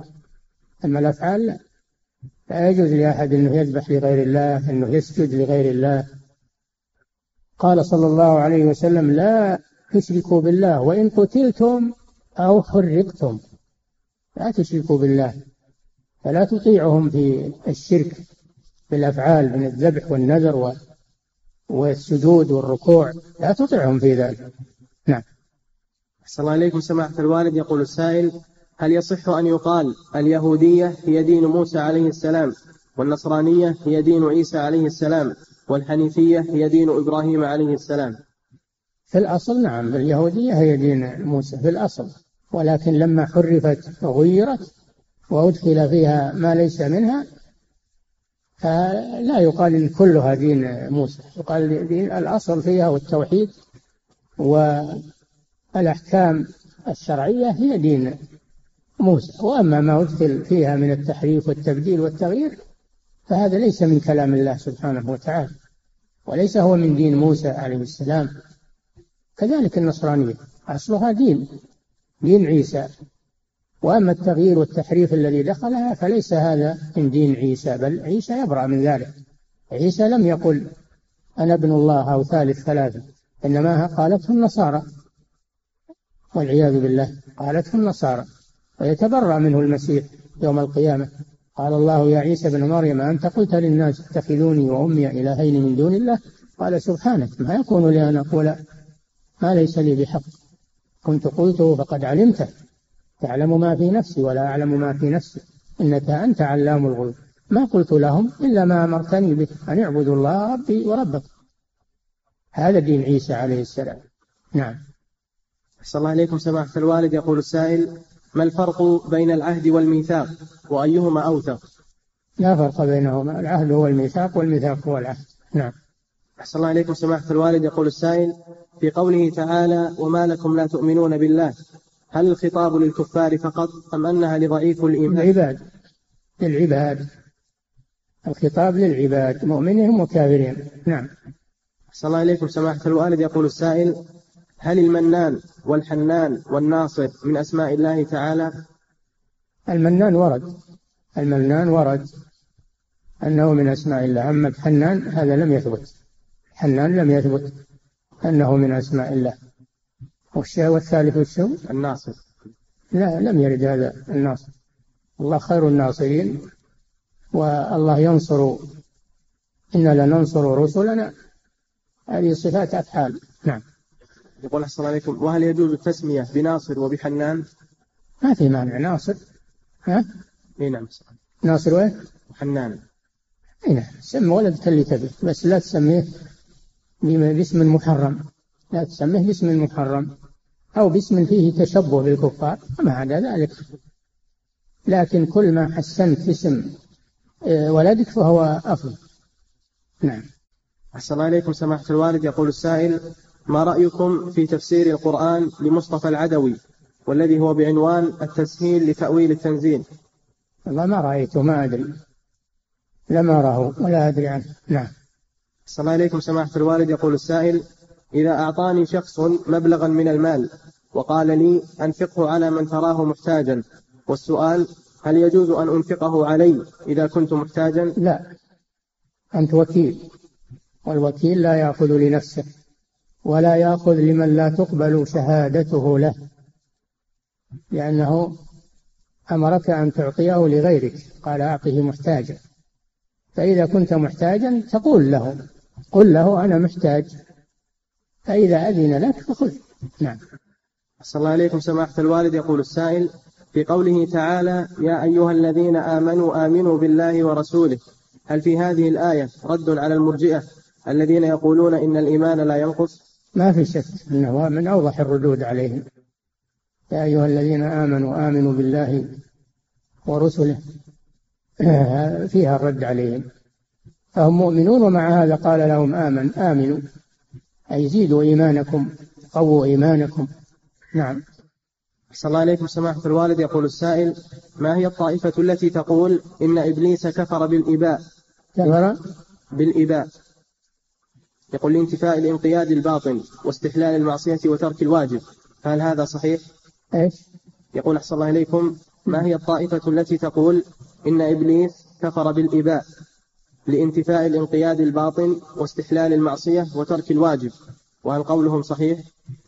أما الأفعال لا, يجوز لأحد أنه يذبح لغير الله أنه يسجد لغير الله. قال صلى الله عليه وسلم لا تشركوا بالله وإن قتلتم أو حرقتم لا تشركوا بالله. فلا تطيعهم في الشرك بالأفعال من الذبح والنذر والسجود والركوع لا تطيعهم في ذلك. نعم. أحسن الله عليكم سماحة الوالد. يقول السائل هل يصح أن يقال اليهودية هي دين موسى عليه السلام والنصرانية هي دين عيسى عليه السلام والحنيفية هي دين إبراهيم عليه السلام؟ في الأصل نعم اليهودية هي دين موسى في الأصل ولكن لما حرفت وغيرت وأدخل فيها ما ليس منها فلا يقال إن كلها دين موسى يقال دين الأصل فيها والتوحيد والأحكام الشرعية هي دين موسى وأما ما أدخل فيها من التحريف والتبديل والتغيير فهذا ليس من كلام الله سبحانه وتعالى وليس هو من دين موسى عليه السلام. كذلك النصرانية أصلها دين دين عيسى. وأما التغيير والتحريف الذي دخلها فليس هذا من دين عيسى بل عيسى يبرأ من ذلك. عيسى لم يقل أنا ابن الله أو ثالث ثلاثة إنما قالته النصارى. والعياذ بالله قالته النصارى. ويتبرأ منه المسيح يوم القيامة. قال الله يا عيسى بن مريم أنت قلت للناس اتخذوني وأمي إلهين من دون الله؟ قال سبحانك ما يكون لي أن أقول ما ليس لي بحق. كنت قلته فقد علمته. تعلم ما في نفسي ولا أعلم ما في نفسي. إنك أنت علام الغيوب. ما قلت لهم إلا ما أمرتني به أن اعبدوا الله ربي وربكم. هذا دين عيسى عليه السلام. نعم. أحسن الله إليكم سماحة الوالد. يقول السائل ما الفرق بين العهد والميثاق وأيهما أوثق؟ لا فرق بينهما العهد هو الميثاق والميثاق هو العهد. نعم. أحسن الله إليكم سماحة الوالد. يقول السائل في قوله تعالى وما لكم لا تؤمنون بالله هل الخطاب للكفار فقط أم أنها لضعيف الإيمان؟ العباد للعباد. الخطاب للعباد مؤمنهم وكافرين. نعم. أحسن الله إليكم سماحة الوالد. يقول السائل هل المنان والحنان والناصر من أسماء الله تعالى؟ المنان ورد. المنان ورد أنه من أسماء الله. أما الحنان هذا لم يثبت. حنان لم يثبت أنه من أسماء الله. والثالث والشو الناصر. لا لم يرد هذا الناصر. الله خير الناصرين والله ينصر. إنا لننصر رسلنا. هذه صفات أفعال. نعم. يقول السلام عليكم. وهل يجوز التسمية بناصر وبحنان؟ ما في مانع. ناصر. ها؟ إي نعم ناصر وين؟ وحنان إي نعم. سمي ولدك اللي تبي بس لا تسميه باسم محرم. لا تسميه باسم محرم. أو باسم فيه تشبه بالكفار. وما عدا ذلك. لكن كل ما حسنت اسم آه، ولدك فهو أفضل. نعم. أحسن الله إليكم سماحة الوالد. يقول السائل ما رأيكم في تفسير القرآن لمصطفى العدوي والذي هو بعنوان التسهيل لتأويل التنزيل؟ والله ما رأيته ما أدري. لم أراه ولا أدري عنه. نعم. السلام عليكم سماحة الوالد. يقول السائل إذا أعطاني شخص مبلغا من المال وقال لي أنفقه على من تراه محتاجا والسؤال هل يجوز أن أنفقه علي إذا كنت محتاجا؟ لا. أنت وكيل. والوكيل لا يأخذ لنفسه. ولا يأخذ لمن لا تقبل شهادته له لأنه أمرك أن تعطيه لغيرك قال أعطه محتاجا. فإذا كنت محتاجا تقول له قل له أنا محتاج. فإذا أذن لك فخذ. نعم. صلى الله عليكم سماحة الوالد. يقول السائل في قوله تعالى يا أيها الذين آمنوا آمنوا بالله ورسوله. هل في هذه الآية رد على المرجئة الذين يقولون إن الإيمان لا ينقص؟ ما في شك أنه من أوضح الردود عليهم. يا أيها الذين آمنوا آمنوا بالله ورسله. (clears throat) فيها الرد عليهم. فهم مؤمنون ومع هذا قال لهم آمن آمنوا. أي زيدوا إيمانكم قووا إيمانكم. نعم. صلى الله عليكم سماحة الوالد. يقول السائل ما هي الطائفة التي تقول إن إبليس كفر بالإباء؟ كفر؟ بالإباء. يقول لانتفاء الانقياد الباطن واستحلال المعصية وترك الواجب فهل هذا صحيح؟ إيش؟ يقول أحسن الله إليكم ما هي الطائفة التي تقول إن إبليس كفر بالإباء لانتفاء الانقياد الباطن واستحلال المعصية وترك الواجب وهل قولهم صحيح؟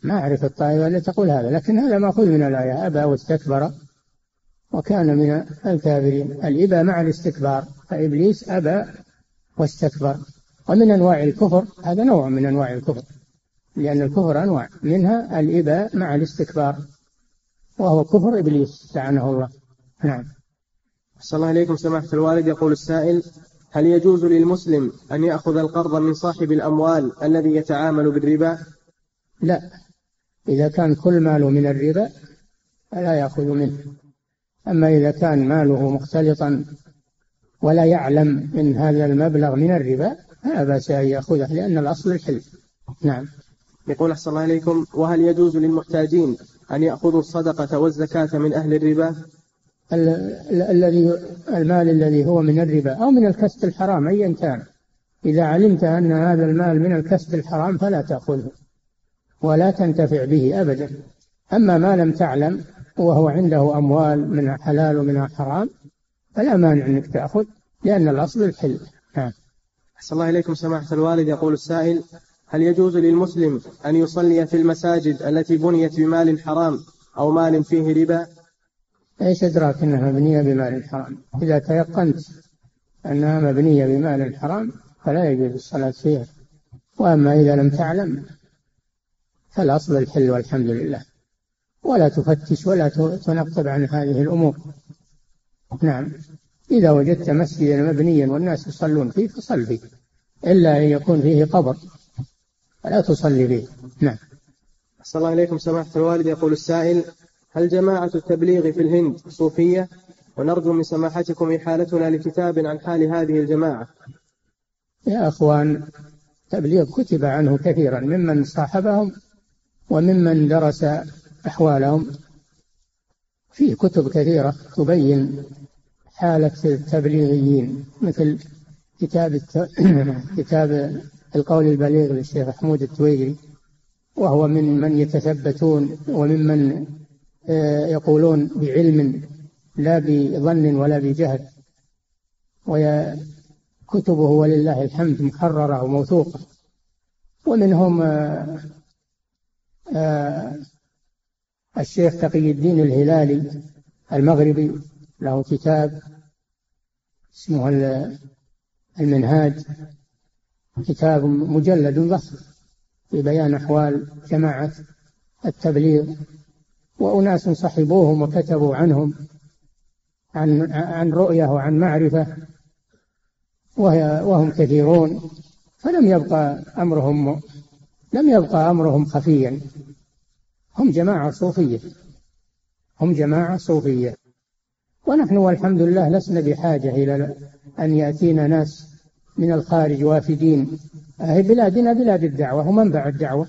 ما أعرف الطائفة التي تقول هذا لكن هذا مأخوذ من الآية أبى واستكبر وكان من الكافرين الإباء مع الاستكبار فإبليس أبى واستكبر ومن أنواع الكفر هذا نوع من أنواع الكفر لأن الكفر أنواع منها الإباء مع الاستكبار وهو كفر إبليس لعنه الله. نعم. صلى الله عليكم سماحة الوالد. يقول السائل هل يجوز للمسلم أن يأخذ القرض من صاحب الأموال الذي يتعامل بالربا؟ لا. إذا كان كل ماله من الربا فلا يأخذ منه. أما إذا كان ماله مختلطا ولا يعلم من هذا المبلغ من الربا فلا بأس أن يأخذه لأن الأصل الحل نعم. يقول أحسن الله إليكم وهل يجوز للمحتاجين أن يأخذوا الصدقة والزكاة من أهل الربا؟ الذي المال الذي هو من الربا أو من الكسب الحرام أيا كان. إذا علمت أن هذا المال من الكسب الحرام فلا تأخذه ولا تنتفع به أبدا. أما ما لم تعلم وهو عنده أموال من حلال ومن حرام فلا مانع أنك تأخذ لأن الأصل الحل نعم. أحسن الله إليكم سماحة الوالد. يقول السائل هل يجوز للمسلم أن يصلي في المساجد التي بنيت بمال حرام أو مال فيه ربا؟ إيش إدراك أنها مبنية بمال حرام؟ إذا تيقنت أنها مبنية بمال حرام فلا يجوز الصلاة فيها. وأما إذا لم تعلم فالأصل الحل والحمد لله. ولا تفتش ولا تنقب عن هذه الأمور. نعم. إذا وجدت مسجدا مبنيا والناس يصلون فيه فصل فيه إلا أن يكون فيه قبر. فلا تصلي فيه. نعم. أحسن الله إليكم. سماحة الوالد يقول السائل هل جماعة التبليغ في الهند صوفية؟ ونرجو من سماحتكم إحالتنا لكتاب عن حال هذه الجماعة. يا أخوان تبليغ كتب عنه كثيرا ممن صاحبهم وممن درس أحوالهم. في كتب كثيرة تبين حالة التبليغيين مثل كتاب الت... (clears throat) كتاب القول البليغ للشيخ محمود التويري وهو من من يتثبتون وممن آه، يقولون بعلم لا بظن ولا بجهل. وكتبه ولله الحمد محررة وموثوقة. ومنهم آه، آه، الشيخ تقي الدين الهلالي المغربي له كتاب اسمه المنهاج كتاب مجلد ضخم في بيان أحوال جماعة التبليغ وأناس صحبوهم وكتبوا عنهم عن عن رؤية وعن معرفة وهي وهم كثيرون. فلم يبقى أمرهم لم يبقى أمرهم خفيا. هم جماعة صوفية. هم جماعة صوفية. ونحن والحمد لله لسنا بحاجة إلى أن يأتينا ناس من الخارج وافدين. هي بلادنا بلاد الدعوة ومنبع الدعوة.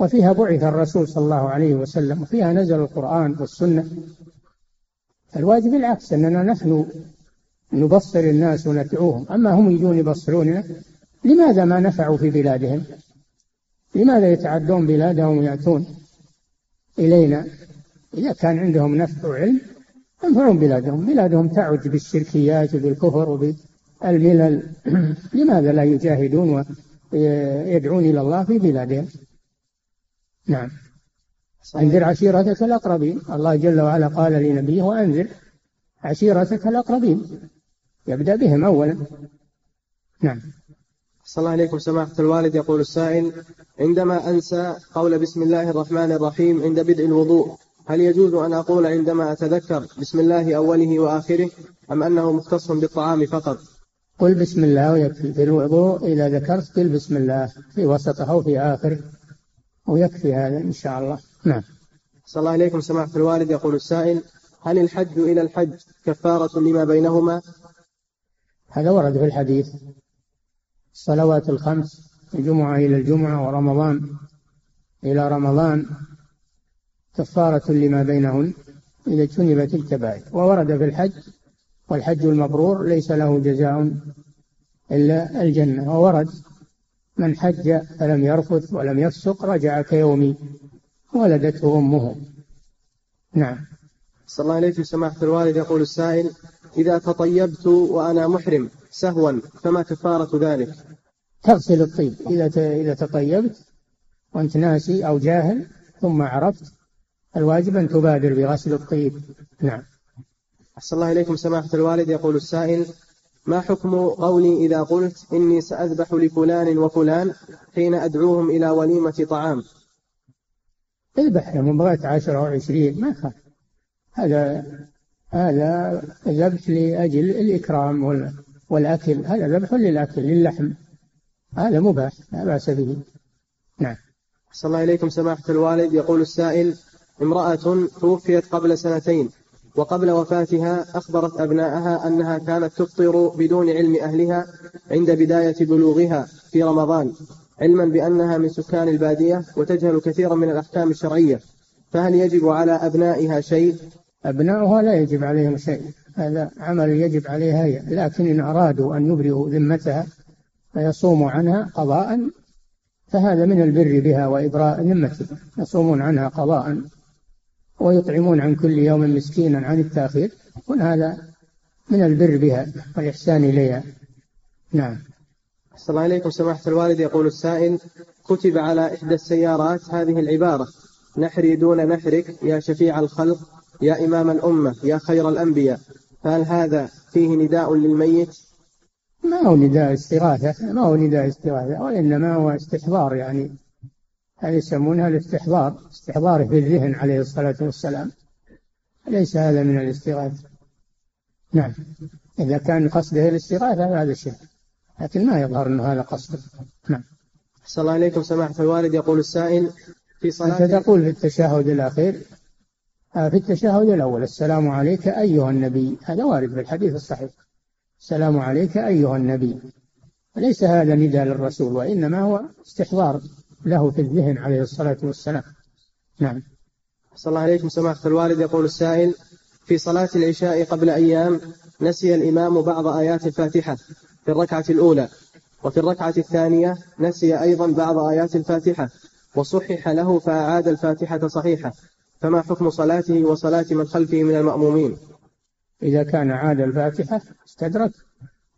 وفيها بعث الرسول صلى الله عليه وسلم وفيها نزل القرآن والسنة. الواجب العكس أننا نحن نبصر الناس وندعوهم أما هم يجون يبصروننا لماذا ما نفعوا في بلادهم؟ لماذا يتعدون بلادهم ويأتون إلينا؟ إذا كان عندهم نفع وعلم ينفعون بلادهم. بلادهم تعج بالشركيات وبالكفر وبالملل. (clears throat) لماذا لا يجاهدون ويدعون إلى الله في بلادهم؟ نعم. أنذر عشيرتك الأقربين. الله جل وعلا قال لنبيه وأنذر عشيرتك الأقربين. يبدأ بهم أولا. نعم. صلى الله عليكم سماحة الوالد. يقول السائل عندما أنسى قول بسم الله الرحمن الرحيم عند بدء الوضوء هل يجوز أن أقول عندما أتذكر بسم الله أوله وآخره أم أنه مختص بالطعام فقط؟ قل بسم الله ويكفي في الوضوء إذا ذكرت قل بسم الله في وسطه أو في آخره ويكفي هذا إن شاء الله. نعم. صلى الله عليكم سماحة الوالد يقول السائل هل الحج إلى الحج كفارة لما بينهما؟ هذا ورد في الحديث. الصلوات الخمس الجمعة إلى الجمعة ورمضان إلى رمضان كفارة لما بينهن إذا اجتنبت الكبائر. وورد في الحج والحج المبرور ليس له جزاء إلا الجنة. وورد من حج فلم يرفث ولم يفسق رجع كيوم ولدته أمه. نعم. صلى الله عليه سماحة الوالد. يقول السائل إذا تطيبت وأنا محرم سهوا فما كفارة ذلك؟ تغسل الطيب. إذا إذا تطيبت وأنت ناسي أو جاهل ثم عرفت الواجب أن تبادر بغسل الطيب. نعم. أحسن الله إليكم سماحة الوالد. يقول السائل ما حكم قولي إذا قلت إني سأذبح لفلان وفلان حين أدعوهم إلى وليمة طعام؟ اذبح لهم بغيت عشرة أو عشرين ما خاف هذا هذا ذبح لأجل الإكرام والأكل. هذا ذبح للأكل للحم. هذا مباح لا بأس به. نعم. صلى الله إليكم سماحة الوالد. يقول السائل امرأة توفيت قبل سنتين وقبل وفاتها أخبرت أبنائها أنها كانت تفطر بدون علم أهلها عند بداية بلوغها في رمضان علما بأنها من سكان البادية وتجهل كثيرا من الأحكام الشرعية فهل يجب على أبنائها شيء؟ أبنائها لا يجب عليهم شيء هذا عمل يجب عليها هي لكن إن أرادوا أن يبرئوا ذمتها فيصوموا عنها قضاء فهذا من البر بها وإبراء ذمتها يصومون عنها قضاء ويطعمون عن كل يوم مسكينا عن التأخير يكون هذا من البر بها والإحسان إليها. نعم. السلام عليكم سماحة الوالد. يقول السائل كتب على إحدى السيارات هذه العبارة نحري دون نحرك يا شفيع الخلق يا إمام الأمة يا خير الأنبياء. فهل هذا فيه نداء للميت؟ ما هو نداء استغاثة ما هو نداء استغاثة وإنما هو استحضار يعني. هذه يسمونها الاستحضار استحضاره في الذهن عليه الصلاة والسلام. ليس هذا من الاستغاثة. نعم. إذا كان قصده الاستغاثة هذا شيء لكن ما يظهر أنه هذا قصده. نعم. صلى الله عليكم. سماحة الوالد يقول السائل في صلاة أنت تقول في التشهد الأخير آه، في التشهد الأول السلام عليك أيها النبي. هذا وارد في الحديث الصحيح. السلام عليك أيها النبي. ليس هذا نداء للرسول وإنما هو استحضار. له في الذهن عليه الصلاة والسلام. نعم. صلى الله عليكم سماحة الوالد. يقول السائل في صلاة العشاء قبل أيام نسي الإمام بعض آيات الفاتحة في الركعة الأولى وفي الركعة الثانية نسي أيضا بعض آيات الفاتحة وصحح له فأعاد الفاتحة صحيحة. فما حكم صلاته وصلاة من خلفه من المأمومين؟ إذا كان عاد الفاتحة استدرك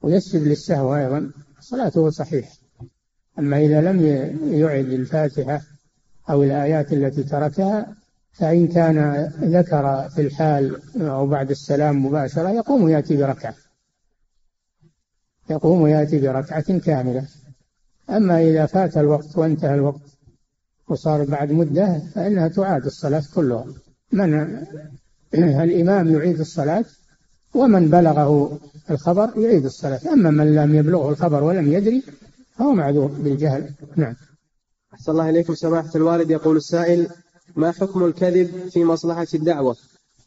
ويسجد للسهو أيضا صلاته صحيحة. أما إذا لم يعد الفاتحة أو الآيات التي تركها فإن كان ذكر في الحال أو بعد السلام مباشرة يقوم ويأتي بركعة. يقوم ويأتي بركعة كاملة. أما إذا فات الوقت وانتهى الوقت وصار بعد مدة فإنها تعاد الصلاة كلها. من الإمام يعيد الصلاة ومن بلغه الخبر يعيد الصلاة. أما من لم يبلغه الخبر ولم يدري فهو معذور بالجهل. نعم. أحسن الله إليكم. سماحة الوالد يقول السائل ما حكم الكذب في مصلحة الدعوة؟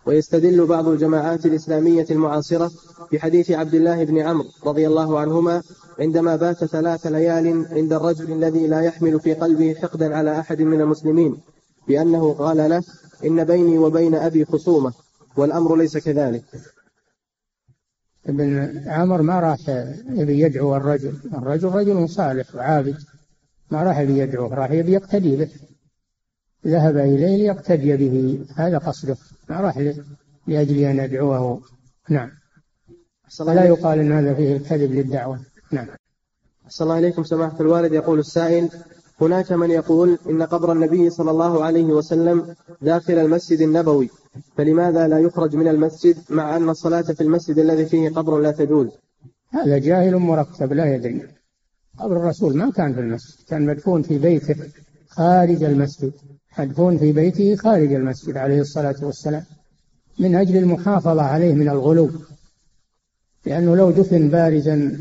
ويستدل بعض الجماعات الإسلامية المعاصرة بحديث عبد الله بن عمرو رضي الله عنهما عندما بات ثلاث ليال عند الرجل الذي لا يحمل في قلبه حقدا على أحد من المسلمين بأنه قال له إن بيني وبين أبي خصومة والأمر ليس كذلك. ابن عمر ما راح يبي يدعو الرجل. الرجل رجل صالح وعابد. ما راح يبي يدعوه راح يبي يقتدي به. ذهب إليه ليقتدي به. هذا قصده. ما راح لأجل أن يدعوه. نعم. ولا يقال أن هذا فيه الكذب للدعوة. نعم. صلى الله عليكم سماحة الوالد. يقول السائل هناك من يقول إن قبر النبي صلى الله عليه وسلم داخل المسجد النبوي فلماذا لا يخرج من المسجد مع أن الصلاة في المسجد الذي فيه قبر لا تجوز؟ هذا جاهل مركب لا يدري. قبر الرسول ما كان في المسجد كان مدفون في بيته خارج المسجد مدفون في بيته خارج المسجد عليه الصلاة والسلام من أجل المحافظة عليه من الغلو. لأنه لو دفن بارزا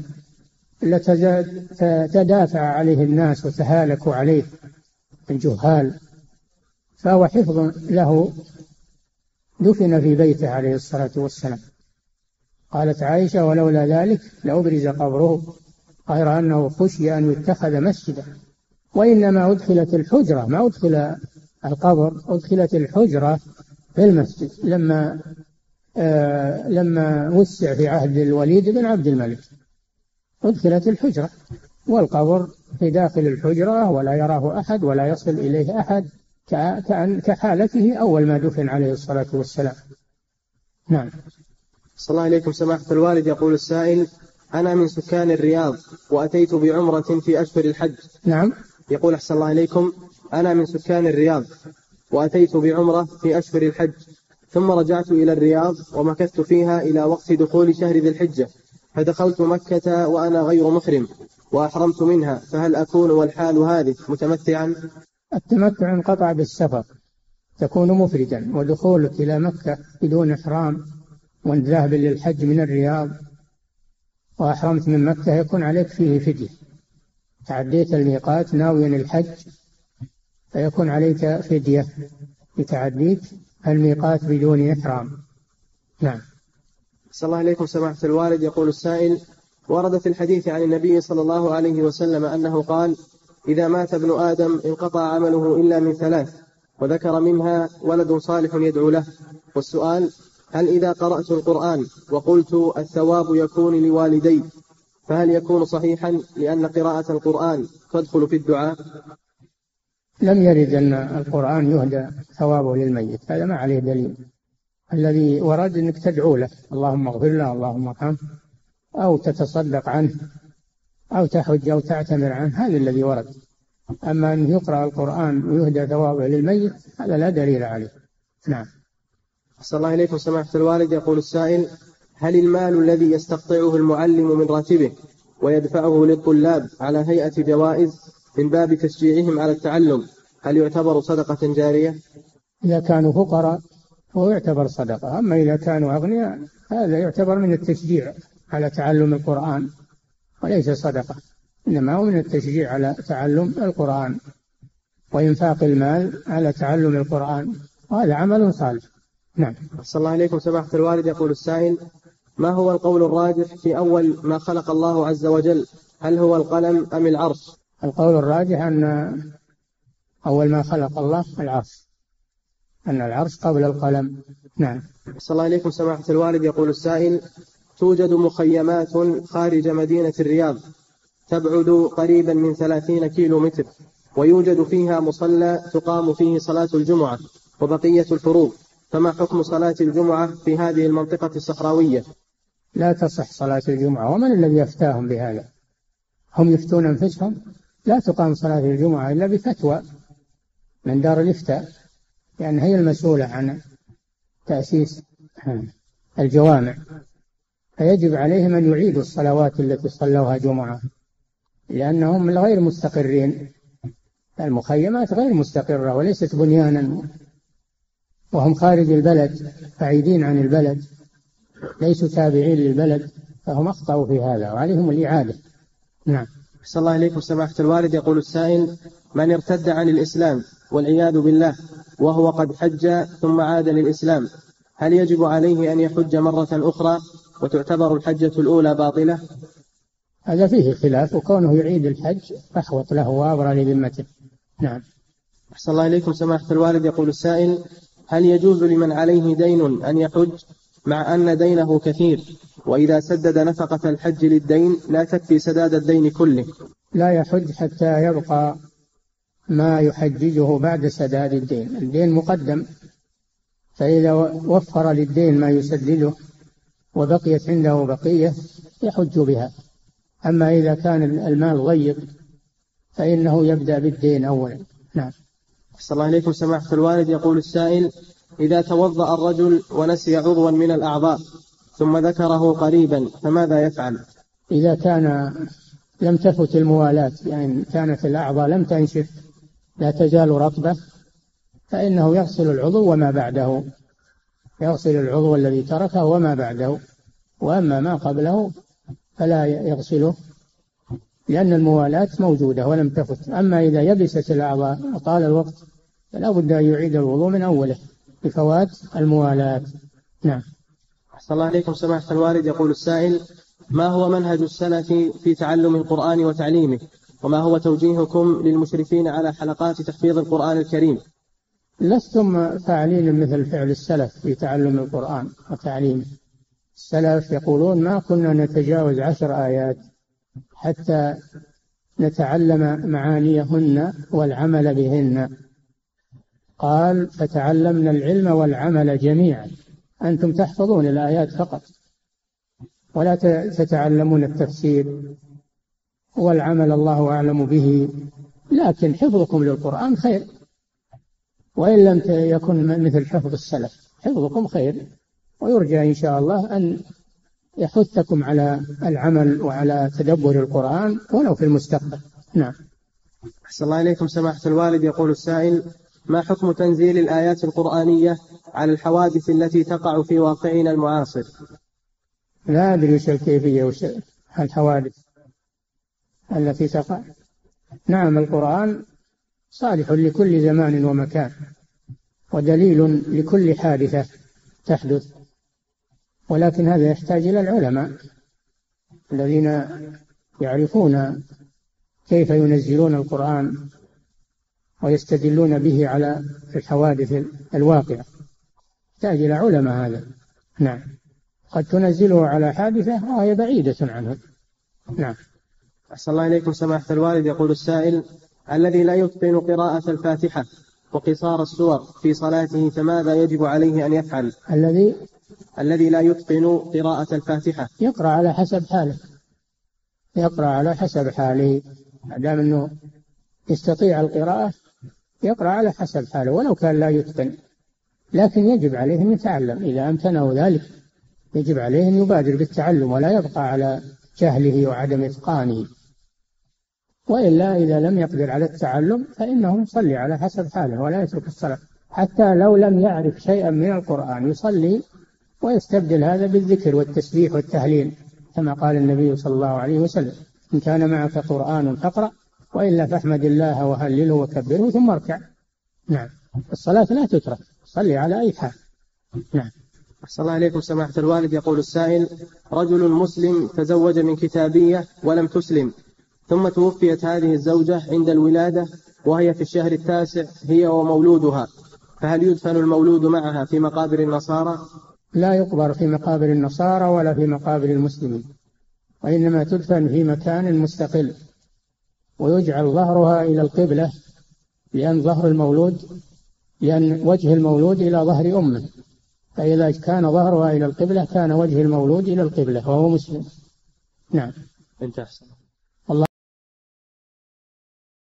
لتدافع عليه الناس وتهالكوا عليه الجهال فهو حفظ له. دفن في بيته عليه الصلاة والسلام. قالت عائشة ولولا ذلك لأبرز قبره غير أنه خشي أن يتخذ مسجدا. وإنما أدخلت الحجرة ما أدخل القبر أدخلت الحجرة في المسجد. لما آه لما وسع في عهد الوليد بن عبد الملك. أدخلت الحجرة والقبر في داخل الحجرة ولا يراه أحد ولا يصل إليه أحد كأن كحالته أول ما دفن عليه الصلاة والسلام. نعم. صلى الله عليكم سماحة الوالد. يقول السائل أنا من سكان الرياض وأتيت بعمرة في أشهر الحج. نعم. يقول أحسن الله إليكم أنا من سكان الرياض وأتيت بعمرة في أشهر الحج ثم رجعت إلى الرياض ومكثت فيها إلى وقت دخول شهر ذي الحجة. فدخلت مكة وأنا غير محرم وأحرمت منها فهل أكون والحال هذه متمتعا؟ التمتع انقطع بالسفر تكون مفردا ودخولك إلى مكة بدون إحرام والذهاب للحج من الرياض. وأحرمت من مكة يكون عليك فيه فدية. تعديت الميقات ناويا الحج فيكون عليك فدية. لتعديك الميقات بدون إحرام. نعم. صلى الله عليكم سماحة الوالد. يقول السائل ورد في الحديث عن النبي صلى الله عليه وسلم أنه قال إذا مات ابن آدم انقطع عمله إلا من ثلاث وذكر منها ولد صالح يدعو له. والسؤال هل إذا قرأت القرآن وقلت الثواب يكون لوالدي فهل يكون صحيحا لأن قراءة القرآن تدخل في الدعاء؟ لم يرد أن القرآن يهدى ثوابه للميت هذا ما عليه دليل. الذي ورد أنك تدعو له. اللهم اغفر له اللهم ارحمه أو تتصدق عنه أو تحج أو تعتمر عنه. هذا الذي ورد. أما أن يقرأ القرآن ويهدى ثوابه للميت هذا لا دليل عليه. نعم. أحسن الله إليكم سماحة الوالد. يقول السائل هل المال الذي يستقطعه المعلم من راتبه ويدفعه للطلاب على هيئة جوائز من باب تشجيعهم على التعلم هل يعتبر صدقة جارية؟ إذا كانوا فقراء هو يعتبر صدقة. أما إذا كانوا أغنياء هذا يعتبر من التشجيع على تعلم القرآن وليس صدقة. إنما هو من التشجيع على تعلم القرآن وإنفاق المال على تعلم القرآن وهذا عمل صالح. نعم. صلى الله عليكم سماحة الوالد. يقول السائل ما هو القول الراجح في أول ما خلق الله عز وجل؟ هل هو القلم أم العرش؟ القول الراجح أن أول ما خلق الله العرش. أن العرش قبل القلم. نعم. صلى الله عليكم سماحة الوالد. يقول السائل توجد مخيمات خارج مدينة الرياض تبعد قريبا من ثلاثين كيلو متر ويوجد فيها مصلى تقام فيه صلاة الجمعة وبقية الفروض. فما حكم صلاة الجمعة في هذه المنطقة الصحراوية؟ لا تصح صلاة الجمعة ومن الذي يفتاهم بهذا؟ هم يفتون أنفسهم؟ لا تقام صلاة الجمعة إلا بفتوى من دار الإفتاء. لأن هي المسؤولة عن تأسيس الجوامع. فيجب عليهم أن يعيدوا الصلوات التي صلوها جمعة لأنهم غير مستقرين. المخيمات غير مستقرة وليست بنيانا وهم خارج البلد بعيدين عن البلد ليسوا تابعين للبلد فهم أخطأوا في هذا وعليهم الإعادة. نعم. صلى الله عليكم سماحة الوالد. يقول السائل من ارتد عن الإسلام والعياذ بالله؟ وهو قد حج ثم عاد للإسلام. هل يجب عليه أن يحج مرة أخرى وتعتبر الحجة الأولى باطلة؟ هذا فيه خلاف وكونه يعيد الحج أحوط له وأبرى لذمته. نعم. أحسن الله إليكم. سماحة الوالد يقول السائل هل يجوز لمن عليه دين أن يحج مع أن دينه كثير؟ وإذا سدد نفقة الحج للدين لا تكفي سداد الدين كله. لا يحج حتى يبقى ما يحججه بعد سداد الدين. الدين مقدم. فإذا وفر للدين ما يسدده وبقيت عنده بقية يحج بها. أما إذا كان المال ضيق فإنه يبدأ بالدين أولا. نعم. صلى الله عليكم سماحة الوالد يقول السائل إذا توضأ الرجل ونسي عضوا من الأعضاء ثم ذكره قريبا فماذا يفعل؟ إذا كان لم تفت الموالاة يعني كانت الأعضاء لم تنشف لا تزال رطبة فإنه يغسل العضو وما بعده. يغسل العضو الذي تركه وما بعده. وأما ما قبله فلا يغسله لأن الموالاة موجودة ولم تفت. أما إذا يبست الأعضاء وطال الوقت فلا بد أن يعيد الوضوء من أوله. بفوات الموالاة نعم. أحسن الله عليكم سماحة الوالد. يقول السائل ما هو منهج السلف في تعلم القرآن وتعليمه؟ وما هو توجيهكم للمشرفين على حلقات تحفيظ القرآن الكريم؟ لستم فاعلين مثل فعل السلف في تعلم القرآن وتعليمه. السلف يقولون ما كنا نتجاوز عشر آيات حتى نتعلم معانيهن والعمل بهن. قال فتعلمنا العلم والعمل جميعا. أنتم تحفظون الآيات فقط. ولا تتعلمون التفسير. والعمل الله أعلم به. لكن حفظكم للقرآن خير. وإن لم يكن مثل حفظ السلف حفظكم خير. ويرجى إن شاء الله أن يحثكم على العمل وعلى تدبر القرآن ولو في المستقبل. نعم. أحسن الله إليكم سماحة الوالد. يقول السائل ما حكم تنزيل الآيات القرآنية على الحوادث التي تقع في واقعنا المعاصر؟ لا أدري وش الكيفية وش الحوادث. التي تقع نعم القرآن صالح لكل زمان ومكان ودليل لكل حادثة تحدث ولكن هذا يحتاج إلى العلماء الذين يعرفون كيف ينزلون القرآن ويستدلون به على الحوادث الواقعة يحتاج إلى علماء هذا. نعم. قد تنزله على حادثة وهي بعيدة عنه. نعم. أحسن الله إليكم سماحة الوالد. يقول السائل الذي لا يتقن قراءة الفاتحة وقصار السور في صلاته فماذا يجب عليه أن يفعل؟ الذي الذي لا يتقن قراءة الفاتحة. يقرأ على حسب حاله. يقرأ على حسب حاله. ما دام أنه يستطيع القراءة يقرأ على حسب حاله ولو كان لا يتقن. لكن يجب عليه أن يتعلم. إذا أمكنه ذلك يجب عليه أن يبادر بالتعلم ولا يبقى على جهله وعدم إتقانه. وإلا إذا لم يقدر على التعلم فإنه يصلي على حسب حاله ولا يترك الصلاة. حتى لو لم يعرف شيئا من القرآن يصلي ويستبدل هذا بالذكر والتسبيح والتهليل كما قال النبي صلى الله عليه وسلم إن كان معك قرآن فاقرأ وإلا فاحمد الله وهلله وكبره ثم اركع. نعم. الصلاة لا تترك صلي على أي حال. نعم. أحسن الله عليكم سماحة الوالد. يقول السائل رجل مسلم تزوج من كتابية ولم تسلم. ثم توفيت هذه الزوجة عند الولادة وهي في الشهر التاسع هي ومولودها. فهل يدفن المولود معها في مقابر النصارى؟ لا يقبر في مقابر النصارى ولا في مقابر المسلمين وإنما تدفن في مكان مستقل ويجعل ظهرها إلى القبلة لأن ظهر المولود لأن وجه المولود إلى ظهر أمه. فإذا كان ظهرها إلى القبلة كان وجه المولود إلى القبلة وهو مسلم. نعم. انتهى.